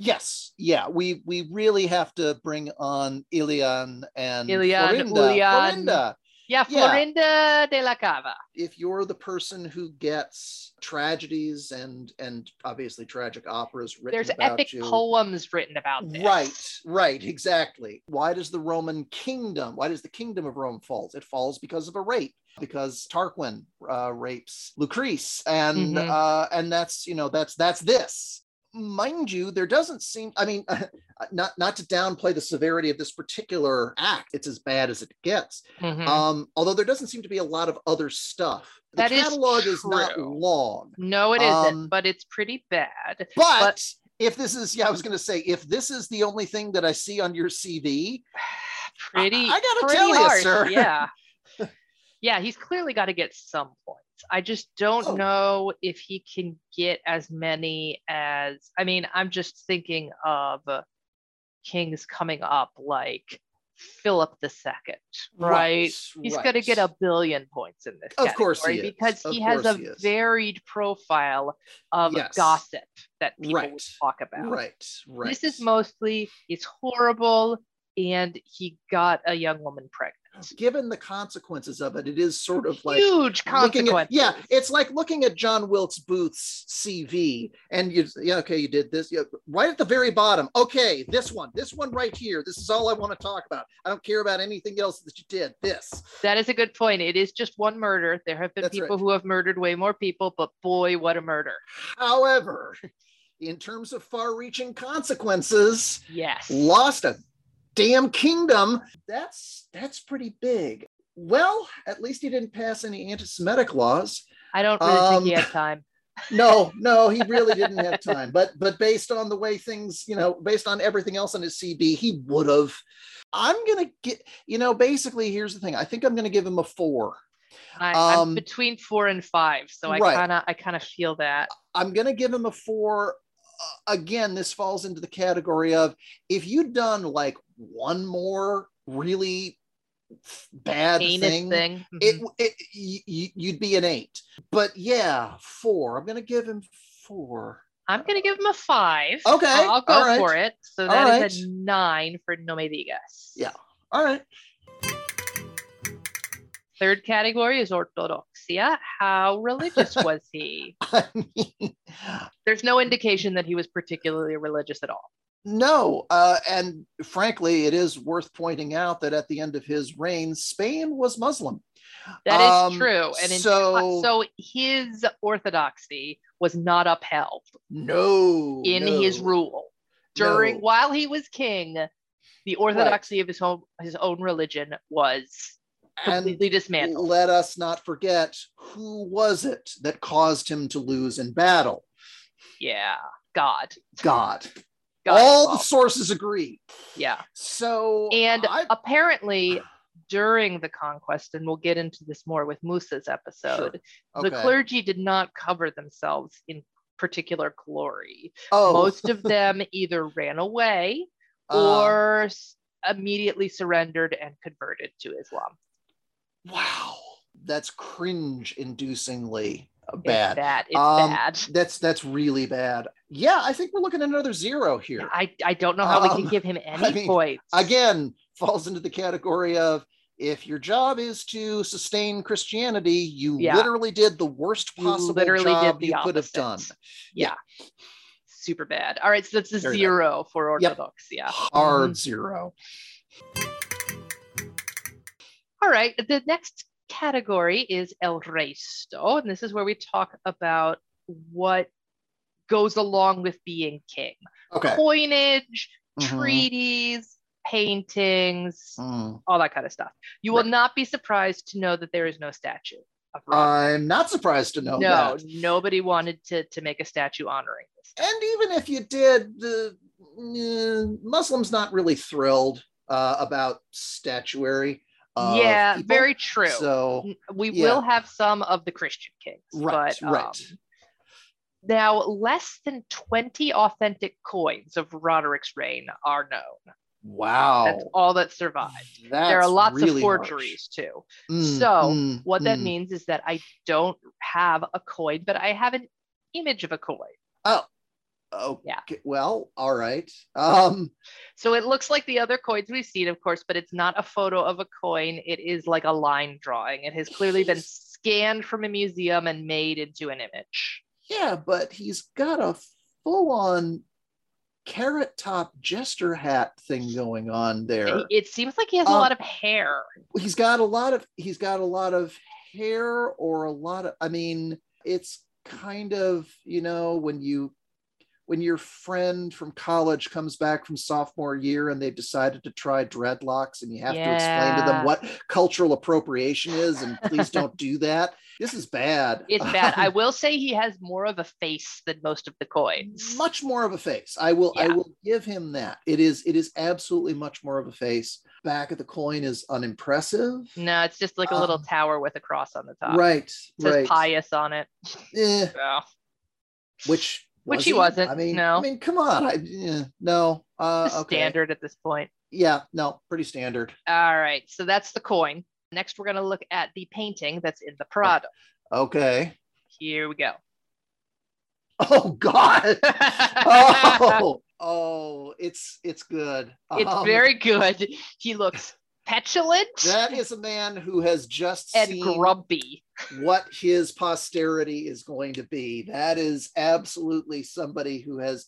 Yes, yeah, we we really have to bring on Ilyan and Ilyan, Florinda. Ulian. Florinda, Yeah, Yeah. Florinda de la Cava. if you're the person who gets tragedies and and obviously tragic operas written There's about epic you, poems written about this. Right, right, exactly. Why does the Roman kingdom, why does the kingdom of Rome falls? It falls because of a rape, because Tarquin uh, rapes Lucrece, and Mhm. uh, and that's you know that's that's this. Mind you, there doesn't seem. I mean, not not to downplay the severity of this particular act. It's as bad as it gets. Mhm. Um, although there doesn't seem to be a lot of other stuff. The That is catalog is not true. long. no, it um, not but it's pretty bad. But, if this is, yeah, I was going to say, if this is the only thing that I see on your CV, Pretty, I gotta pretty tell harsh. sir. Yeah. yeah, he's clearly got to get some points. I just don't Oh. know if he can get as many as, I mean, I'm just thinking of kings coming up like Philip II, right? He's right. going to get a billion points in this Of course he because he has a he varied profile of Yes. gossip that people Right. talk about. right, right. This is mostly it's horrible and he got a young woman pregnant. given the consequences of it. It is sort of like Huge at yeah, it's like looking at John Wilkes Booth's CV, and you yeah, okay, you did this. Yeah, right at the very bottom. Okay, this one, this one right here. This is all I want to talk about. I don't care about anything else that you did. This. That is a good point. It is just one murder. There have been That's people right. who have murdered way more people, but boy, what a murder. However, in terms of far-reaching consequences, Yes. lost a damn kingdom. That's that's pretty big. Well, at least he didn't pass any anti-Semitic laws. I don't really think he Um, had time. No, no, he really didn't have time. But but based on the way things, you know, based on everything else on his CB, he would have. I'm gonna get, you know, basically, here's the thing. I think I'm gonna give him a four. I, um, I'm between four and five, so I right. kind of I kind of feel that. I'm gonna give him a four. Again, this falls into the category of if you'd done like one more really bad Heinous thing, thing. it, Mhm. it y- y- you'd be an eight. But yeah, four. I'm gonna give him four. I'm gonna give him a five. Okay, I'll, I'll go all right. for it. So All that is right. a nine for No Me Digas. Yeah. All right. Third category is orthodoxia. How religious was he? I mean, There's no indication that he was particularly religious at all. no, uh, and frankly, it is worth pointing out that at the end of his reign, Spain was Muslim. That is Um, true. And in, so- so his orthodoxy was not upheld No. in no. his rule. During No. while he was king, the orthodoxy of his own his own religion was completely dismantled. let us not forget who was it that caused him to lose in battle? yeah, God. God. God All the sources agree. yeah. So And I, apparently during the conquest, and we'll get into this more with Musa's episode, the okay. clergy did not cover themselves in particular glory. oh, Most of them either ran away uh, or s- immediately surrendered and converted to Islam. Wow, that's cringe-inducingly It's bad. bad. It's Um, bad. That's that's really bad. Yeah, I think we're looking at another zero here. I, I don't know how we um, can give him any mean, points. Again, falls into the category of if your job is to sustain Christianity, you Yeah. literally did the worst possible job you could have done. opposite. Yeah. Super bad. All right, so that's a Very bad. zero for Yep. Orthodox. Yeah. Hard Mhm. zero. All right, the next category is El Resto, and this is where we talk about what goes along with being king. Okay. Coinage, Mhm. treaties, paintings, Mm. all that kind of stuff. You will not be surprised to know that there is no statue. I'm not surprised to know no, that. nobody wanted to, to make a statue honoring this. And even if you did, the uh, Muslims not really thrilled uh, about statuary. Yeah, people. very true. So we yeah. will have some of the Christian kings, Right, but right. um, now less than 20 authentic coins of Roderic's reign are known. wow, That's all that survived. there are lots really of harsh. forgeries too. Mm, So, mm, What that mm. means is that I don't have a coin, but I have an image of a coin. Oh, Yeah. Well, all right. Um, So it looks like the other coins we've seen, of course, but it's not a photo of a coin. It is like a line drawing. It has clearly been scanned from a museum and made into an image. yeah, but he's got a full-on carrot top jester hat thing going on there. It- seems like he has a Um, lot of hair. he's got a lot of he's got a lot of hair or a lot of i mean it's kind of you know when you when your friend from college comes back from sophomore year and they've decided to try dreadlocks and you have to explain to them what cultural appropriation is and please don't do that this is bad. It's bad. I will say he has more of a face than most of the coins. much more of a face. I will i will give him that. It is it is absolutely much more of a face. Back of the coin is unimpressive. No, it's just like a little Um, tawer with a cross on the top. right It says right. pious on it. Eh, So, which Which he wasn't, I mean, no. I mean, come on, I yeah, no, uh, okay, standard at this point. yeah, no, pretty standard. All right, so that's the coin. Next, we're going to look at the painting that's in the Prado. Okay. Here we go. Oh God. Oh, oh, it's it's good. it's Um, very good. He looks petulant That is a man who has just and seen grumpy. what his posterity is going to be. That is absolutely somebody who has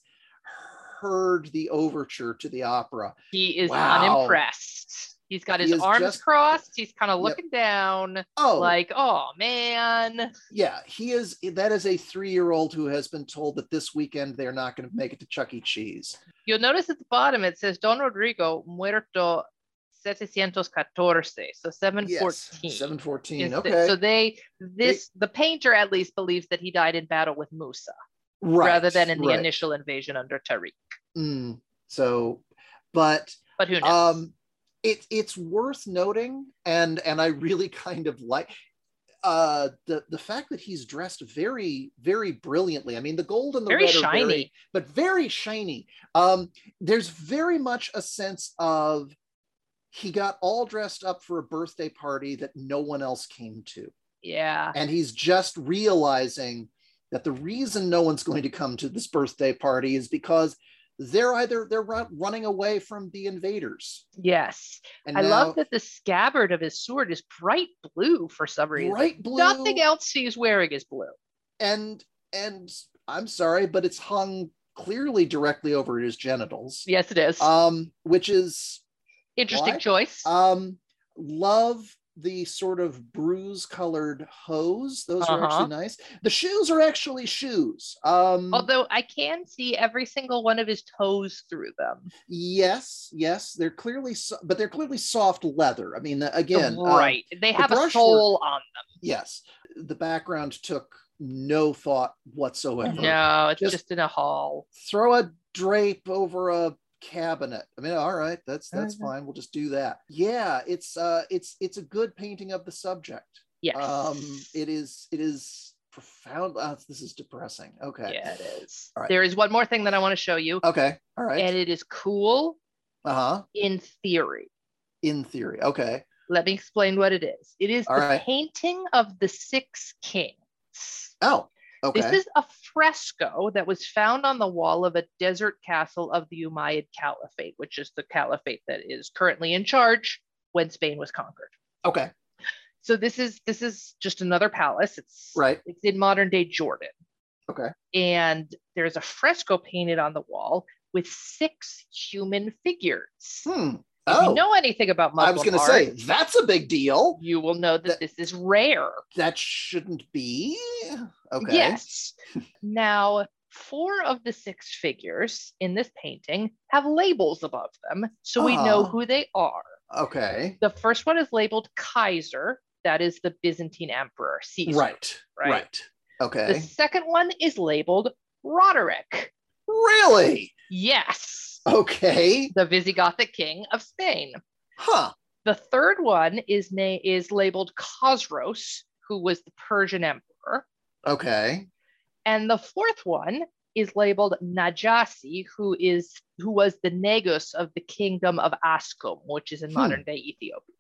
heard the overture to the opera. He is Wow. unimpressed. He's got his is arms just- crossed. He's kind of Yep. looking down, Oh, like, oh man. yeah, he is. That is a three-year-old who has been told that this weekend they're not going to make it to Chuck E. Cheese. You'll notice at the bottom it says Don Rodrigo muerto 714, so 714. Yes, seven fourteen. is the- Okay, So they this the painter at least believes that he died in battle with Musa right, rather than in the right. initial invasion under Tariq. Mm, so, but But who knows? um, it it's worth noting, and and I really kind of like uh the the fact that he's dressed very very brilliantly i mean the gold and the Very red are shiny. very but very shiny um there's very much a sense of he got all dressed up for a birthday party that no one else came to yeah. and he's just realizing that the reason no one's going to come to this birthday party is because they're either they're run, running away from the invaders Yes. and I now love that the scabbard of his sword is bright blue for some reason. bright blue Nothing else he's wearing is blue. and and i'm sorry but it's hung clearly directly over his genitals Yes, it is. um which is Interesting why? choice. um love the sort of bruise colored hose. Those are Uh-huh. actually nice. The shoes are actually shoes. Um, Although I can see every single one of his toes through them. yes, yes, they're clearly, so- but they're clearly soft leather. I mean, again, um, right. they have a brushwork- sole on them. yes, the background took no thought whatsoever. No, it's Just- just, in a hall. Throw a drape over a cabinet. I mean, all right, that's that's Mhm. fine. We'll just do that. Yeah, it's uh, it's it's a good painting of the subject. Yes. Um, it is it is profound. Uh, this is depressing. Okay. Yeah, it is. All right. There is one more thing that I want to show you, Okay. All right. and it is cool Uh huh. in theory. In theory. Okay. Let me explain what it is. It is All the right. painting of the six kings. Oh. Okay. This is a fresco that was found on the wall of a desert castle of the Umayyad Caliphate, which is the caliphate that is currently in charge when Spain was conquered. okay. So this is this is just another palace. It's Right. it's in modern day Jordan. Okay. And there's a fresco painted on the wall with six human figures. Hmm. If Oh. you know anything about Muslim I was going to say that's a big deal. you will know that that- this is rare. That shouldn't be. Okay. Yes. now, four of the six figures in this painting have labels above them, so we know Ah. who they are. Okay. The first one is labeled Kaiser, that is the Byzantine emperor, Caesar. Right. right. Right. Okay. The second one is labeled Roderic. Really? Yes, Okay. the Visigothic king of Spain. Huh. The third one is na- is labeled Khosroes, who was the Persian emperor. Okay. And the fourth one is labeled Najasi, who is who was the Negus of the kingdom of Askum, which is in Hmm. modern day Ethiopia.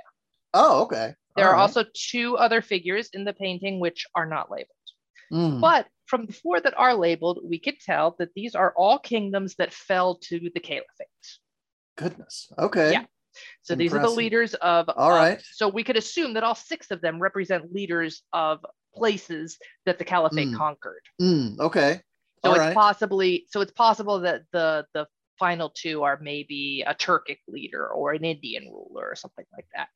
Oh, okay. There All are right. also two other figures in the painting which are not labeled. Hmm. But from the four that are labeled, we could tell that these are all kingdoms that fell to the caliphate. Goodness. Okay. Yeah. So these are the leaders of. All right. So we could assume that all six of them represent leaders of places that the caliphate Mm. conquered. Hmm. Okay. So All it's right. possibly so it's possible that the the final two are maybe a Turkic leader or an Indian ruler or something like that.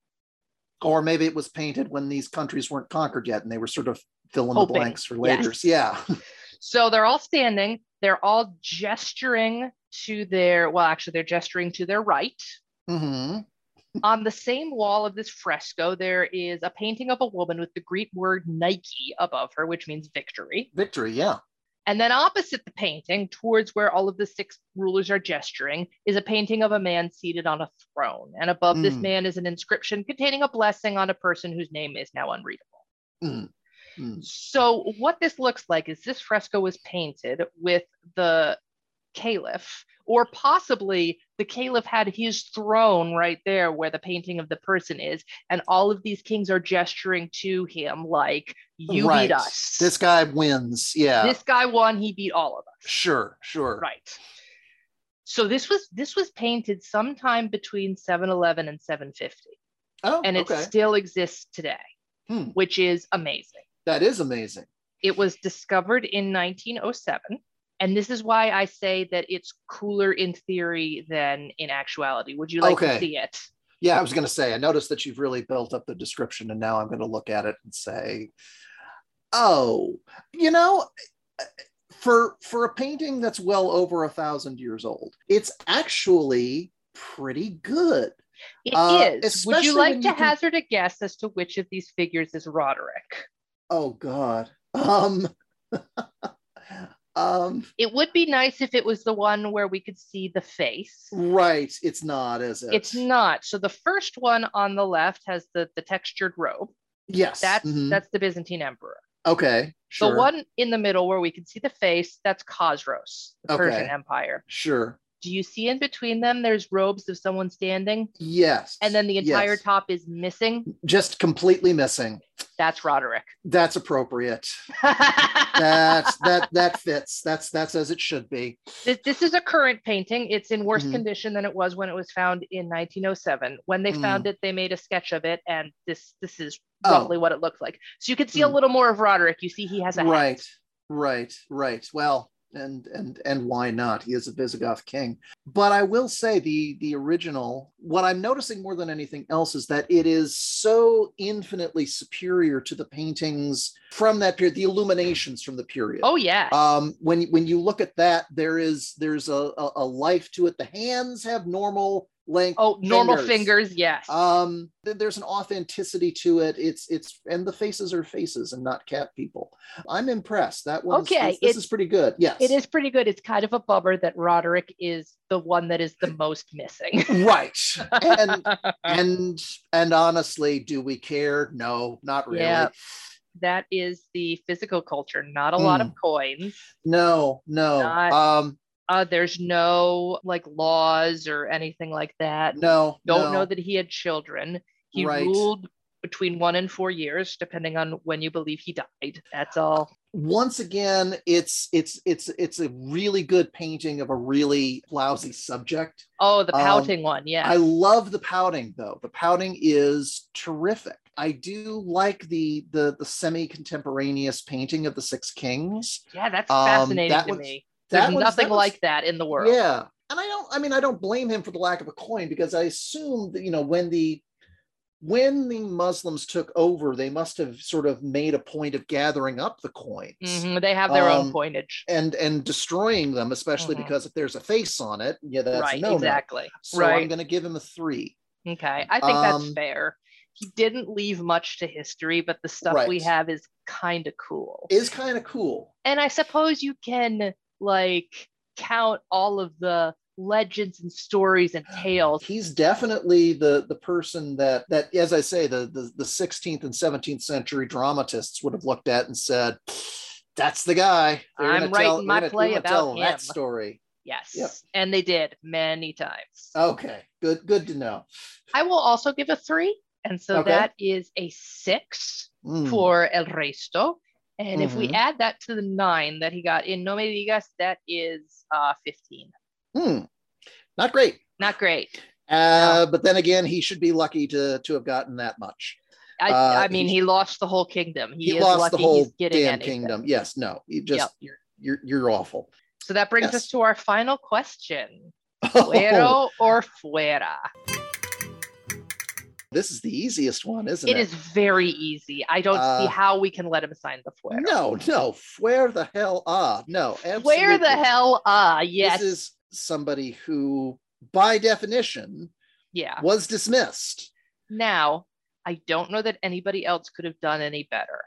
Or maybe it was painted when these countries weren't conquered yet, and they were sort of filling Hoping. the blanks for later. Yes. Yeah. So they're all standing, they're all gesturing to their well, actually, they're gesturing to their right. hmm On the same wall of this fresco, there is a painting of a woman with the Greek word Nike above her, which means victory. Victory. Yeah. And then opposite the painting, towards where all of the six rulers are gesturing, is a painting of a man seated on a throne. And above this Mm. man is an inscription containing a blessing on a person whose name is now unreadable. Mm. Mm. So, what this looks like is this fresco was painted with the caliph, or possibly the caliph had his throne right there where the painting of the person is, and all of these kings are gesturing to him like, You right. beat us. This guy wins. Yeah. this guy won, he beat all of us. Sure. Sure. Right. So this was this was painted sometime between 711 and 750, Oh, and it okay. still exists today, Hmm. which is amazing. That is amazing. It was discovered in 1907, and this is why I say that it's cooler in theory than in actuality. Would you like Okay. to see it? Yeah, I was going to say, I noticed that you've really built up the description, and now I'm going to look at it and say, oh, you know, for for a painting that's well over a thousand years old, it's actually pretty good. It Uh, is. Would you like to you can- hazard a guess as to which of these figures is Roderic? Oh God. Um. um. It would be nice if it was the one where we could see the face. Right. It's not, is it? It's not. So the first one on the left has the, the textured robe. Yes. That's mhm. that's the Byzantine emperor. okay. Sure. The one in the middle where we can see the face, that's Khosroes, the Okay. Persian Empire. Sure. Do you see in between them there's robes of someone standing? Yes. And then the entire yes. top is missing? just completely missing. That's Roderic. That's appropriate. That's that that fits. That's that's as it should be. this, this is a current painting. It's in worse Mhm. condition than it was when it was found in 1907. When they Mm. found it, they made a sketch of it, and this this is Oh. roughly what it looked like. So you can see a Mm. little more of Roderic. You see he has a hat. Right. Right. Right. Well, and and and why not? He is a Visigoth king. But I will say the the original. What I'm noticing more than anything else is that it is so infinitely superior to the paintings from that period, the illuminations from the period. Oh yeah. Um, when when you look at that, there is there's a, a, a life to it. The hands have normal length. Oh, normal fingers, yes. Um, there's an authenticity to it. It's it's and the faces are faces and not cat people. I'm impressed. That one. Okay, this, is pretty good. Yes, it is pretty good. It's kind of a bummer that Roderic is the one that is the most missing. right. And and and honestly, do we care? No, not really. Yeah that is the physical culture not a mm. lot of hmm. coins no no not, um uh, there's no like laws or anything like that. No. Don't no. know that he had children. He right. ruled between one and four years, depending on when you believe he died. That's all. Once again, it's it's it's it's a really good painting of a really lousy subject. Oh, the pouting um, one, yeah. I love the pouting though. The pouting is terrific. I do like the the the semi-contemporaneous painting of the Six Kings. Yeah, that's um, fascinating um, that to was, me. There's that nothing that was, like that in the world. Yeah. And I don't, I mean, I don't blame him for the lack of a coin because I assume that, you know, when the, when the Muslims took over, they must have sort of made a point of gathering up the coins. Mm-hmm. They have their um, own coinage and and destroying them, especially mm-hmm. because if there's a face on it, yeah, that's right, no exactly. So right. I'm going to give him a three. Okay, I think um, that's fair. He didn't leave much to history, but the stuff right. we have is kind of cool. Is kind of cool. And I suppose you can like count all of the legends and stories and tales. He's definitely the the person that that as I say the the, the 16th and 17th century dramatists would have looked at and said that's the guy. They're I'm writing tell, my play about him. that story. Yes. Yep. And they did many times. Okay. Good good to know. I will also give a 3 and so okay. that is a 6 mm. for El Resto. And mm-hmm. if we mm-hmm. add that to the nine that he got in No Me Digas, that is uh, 15. Hmm. Not great. Not great. Uh, no. But then again, he should be lucky to to have gotten that much. I, uh, I mean, he lost the whole kingdom. He, he lost the whole damn kingdom. Yes, no, you just yep. you're, you're you're awful. So that brings yes. us to our final question: Fuero or fuera? This is the easiest one, isn't it? It is very easy. I don't uh, see how we can let him sign the fuero. No, no. Where the hell ah? No. Where the hell ah? Yes. This is somebody who, by definition, yeah, was dismissed. Now, I don't know that anybody else could have done any better.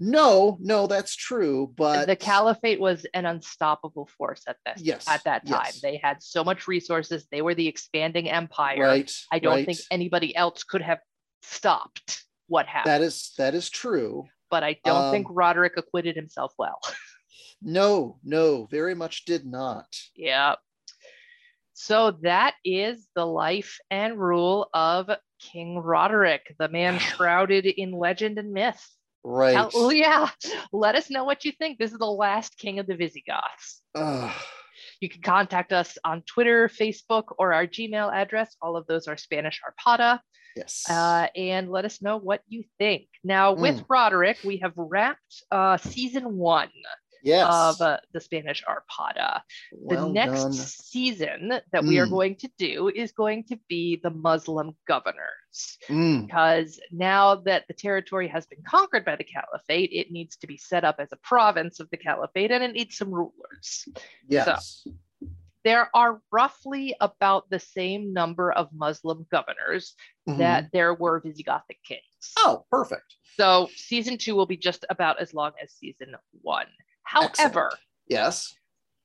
No, no, that's true. But the caliphate was an unstoppable force at this yes, at that time. Yes. They had so much resources. They were the expanding empire. Right. I don't right. think anybody else could have stopped what happened. That is that is true. But I don't um, think Roderic acquitted himself well. no, no, very much did not. Yeah. So that is the life and rule of King Roderic, the man shrouded in legend and myth. Right. How, oh, yeah. Let us know what you think. This is the last king of the Visigoths. You can contact us on Twitter, Facebook, or our Gmail address. All of those are Spanish Arpada. Yes. Uh, and let us know what you think. Now, with mm. Roderic, we have wrapped uh, season one yes. of uh, the Spanish Arpada. Well the next done. season that mm. we are mm. going to do is going to be the Muslim governors. Mm. Because now that the territory has been conquered by the caliphate, it needs to be set up as a province of the caliphate and it needs some rulers. Yes. So, there are roughly about the same number of Muslim governors mm-hmm. that there were Visigothic kings. Oh, perfect. So season two will be just about as long as season one. However, Excellent. yes,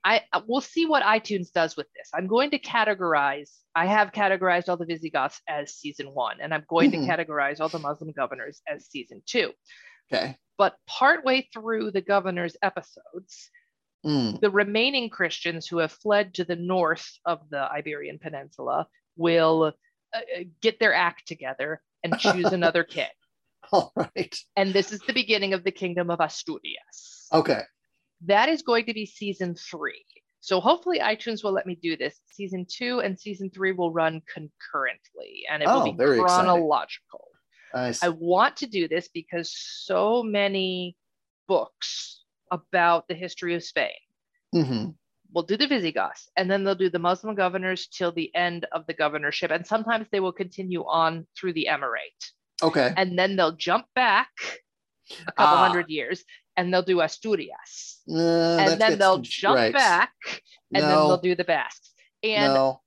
I we'll see what iTunes does with this. I'm going to categorize. I have categorized all the Visigoths as season one, and I'm going mm-hmm. to categorize all the Muslim governors as season two. Okay. But partway through the governors' episodes, mm. the remaining Christians who have fled to the north of the Iberian Peninsula will uh, uh get their act together and choose another king. All right. And this is the beginning of the kingdom of Asturias. Okay. That is going to be season three. So hopefully iTunes will let me do this. Season two and season three will run concurrently and it oh, will be chronological. Nice. I want to do this because so many books about the history of Spain hmm We'll do the Visigoths, and then they'll do the Muslim governors till the end of the governorship. And sometimes they will continue on through the emirate. Okay. And then they'll jump back a couple Ah. hundred years and they'll do Asturias. And then they'll jump right. back and then they'll do the Basques. And no.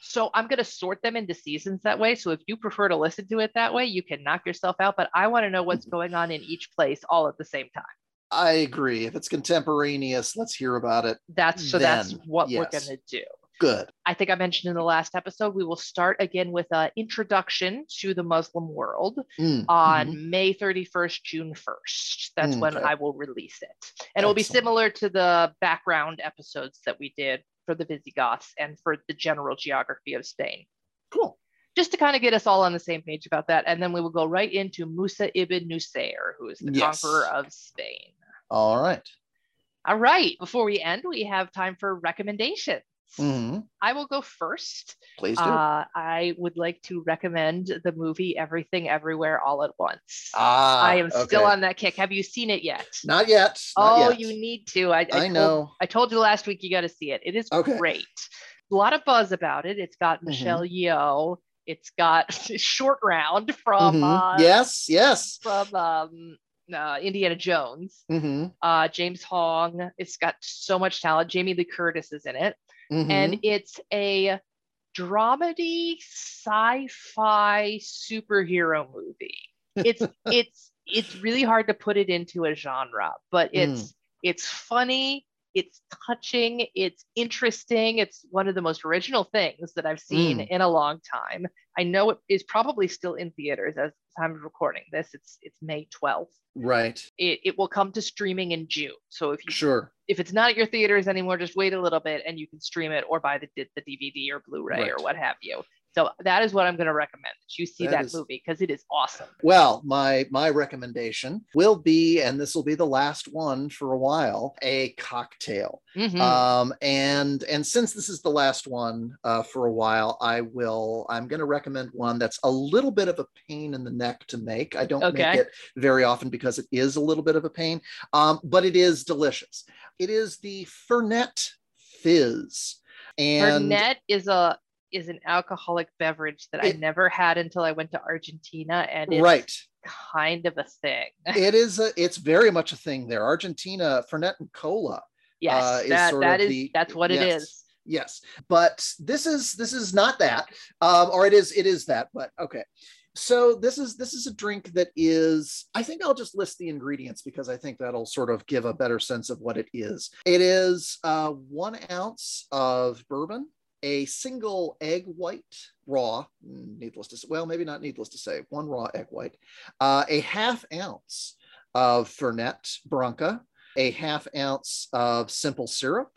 so I'm going to sort them into seasons that way. So if you prefer to listen to it that way, you can knock yourself out. But I want to know what's going on in each place all at the same time. I agree. If it's contemporaneous, let's hear about it. That's so that's Then, what we're going to do. Good. I think I mentioned in the last episode, we will start again with an introduction to the Muslim world Mm, on mhm. May 31st, June 1st. That's when Okay. I will release it. And it will be similar to the background episodes that we did for the Visigoths and for the general geography of Spain. Cool. Just to kind of get us all on the same page about that. And then we will go right into Musa ibn Nusayr, who is the Yes. conqueror of Spain. All right. All right, before we end, we have time for recommendations. Mhm. I will go first. Please do. Uh, I would like to recommend the movie Everything Everywhere All at Once. ah, I am still on that kick. Have you seen it yet? Not yet. not oh, yet. you need to. I, I, I told, know. I told you last week you got to see it. It is Okay. great. A lot of buzz about it. It's got Mhm. Michelle Yeoh. It's got Short Round from Mhm. uh, yes. Yes. from um, uh, Indiana Jones. hmm Uh, James Hong. It's got so much talent. Jamie Lee Curtis is in it hmm and it's a dramedy sci-fi superhero movie. It's it's it's really hard to put it into a genre, but it's it's funny, it's touching, it's interesting. It's one of the most original things that I've seen Mm. in a long time. I know it is probably still in theaters as the time of recording this. It's it's May 12th. right. It, it will come to streaming in June. So if you Sure. if it's not at your theaters anymore, just wait a little bit and you can stream it or buy the, the DVD or Blu-ray Right. or what have you. So that is what I'm going to recommend that you see That that, is- movie because it is awesome. Well, my my recommendation will be, and this will be the last one for a while, a cocktail. Mhm. Um, and and since this is the last one uh, for a while, I will. I'm going to recommend one that's a little bit of a pain in the neck to make. I don't Okay. make it very often because it is a little bit of a pain, um, but it is delicious. It is the Fernet Fizz, and Fernet is a is an alcoholic beverage that I never had until I went to Argentina, and it's right. kind of a thing. it is a it's very much a thing there argentina fernet and cola yes, uh, is that sort that of is the- that's what it yes. is. yes but this is this is not that um or it is it is that but okay so this is this is a drink that is i think i'll just list the ingredients because i think that'll sort of give a better sense of what it is it is uh one ounce of bourbon a single egg white raw needless to say well maybe not needless to say one raw egg white uh, a half ounce of fernet branca a half ounce of simple syrup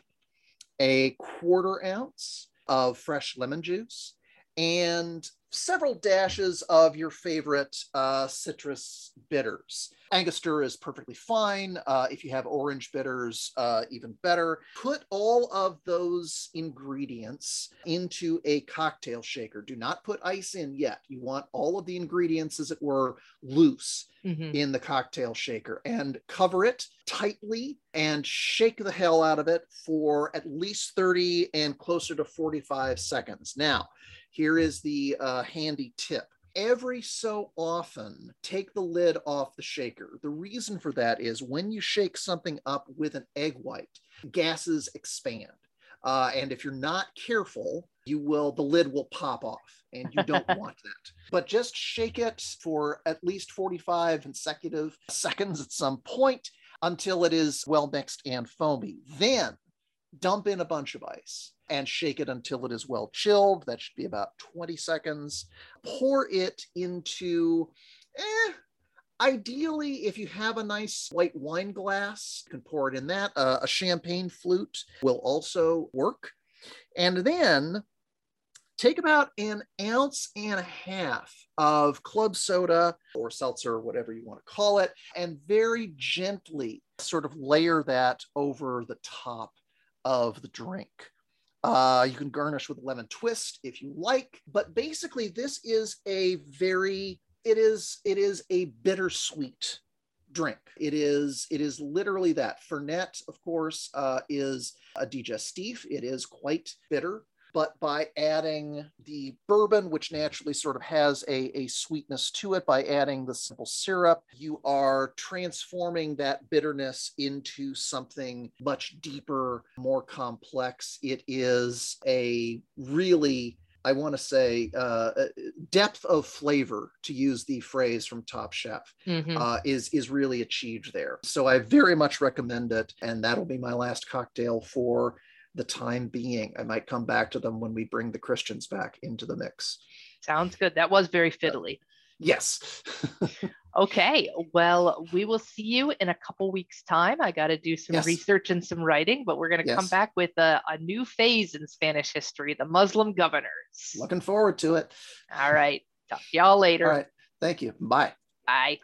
a quarter ounce of fresh lemon juice and several dashes of your favorite uh, citrus bitters. Angostura is perfectly fine. Uh, if you have orange bitters, uh, even better. Put all of those ingredients into a cocktail shaker. Do not put ice in yet. You want all of the ingredients, as it were, loose Mhm. in the cocktail shaker and cover it tightly and shake the hell out of it for at least 30 and closer to 45 seconds. Now, here is the uh, handy tip. Every so often, take the lid off the shaker. The reason for that is when you shake something up with an egg white, gases expand. Uh, and if you're not careful, you will the lid will pop off, and you don't want that. But just shake it for at least 45 consecutive seconds at some point until it is well mixed and foamy. Then dump in a bunch of ice and shake it until it is well chilled. That should be about 20 seconds. Pour it into, eh, ideally, if you have a nice white wine glass, you can pour it in that. Uh, a champagne flute will also work. And then take about an ounce and a half of club soda or seltzer, whatever you want to call it, and very gently sort of layer that over the top of the drink. Uh, you can garnish with lemon twist if you like, but basically this is a very it is it is a bittersweet drink. It is it is literally that. Fernet, of course, uh, is a digestif. It is quite bitter but by adding the bourbon, which naturally sort of has a, a sweetness to it, by adding the simple syrup, you are transforming that bitterness into something much deeper, more complex. It is a really I want to say uh, uh, depth of flavor, to use the phrase from Top Chef, mm-hmm. uh, is is really achieved there. So I very much recommend it, and that'll be my last cocktail for the time being. I might come back to them when we bring the Christians back into the mix. Sounds good. That was very fiddly. Yes. okay. Well, we will see you in a couple weeks' time. I got to do some yes. research and some writing, but we're going to yes. come back with a, a new phase in Spanish history the Muslim governors. Looking forward to it. All right. Talk to y'all later. All right. Thank you. Bye. Bye.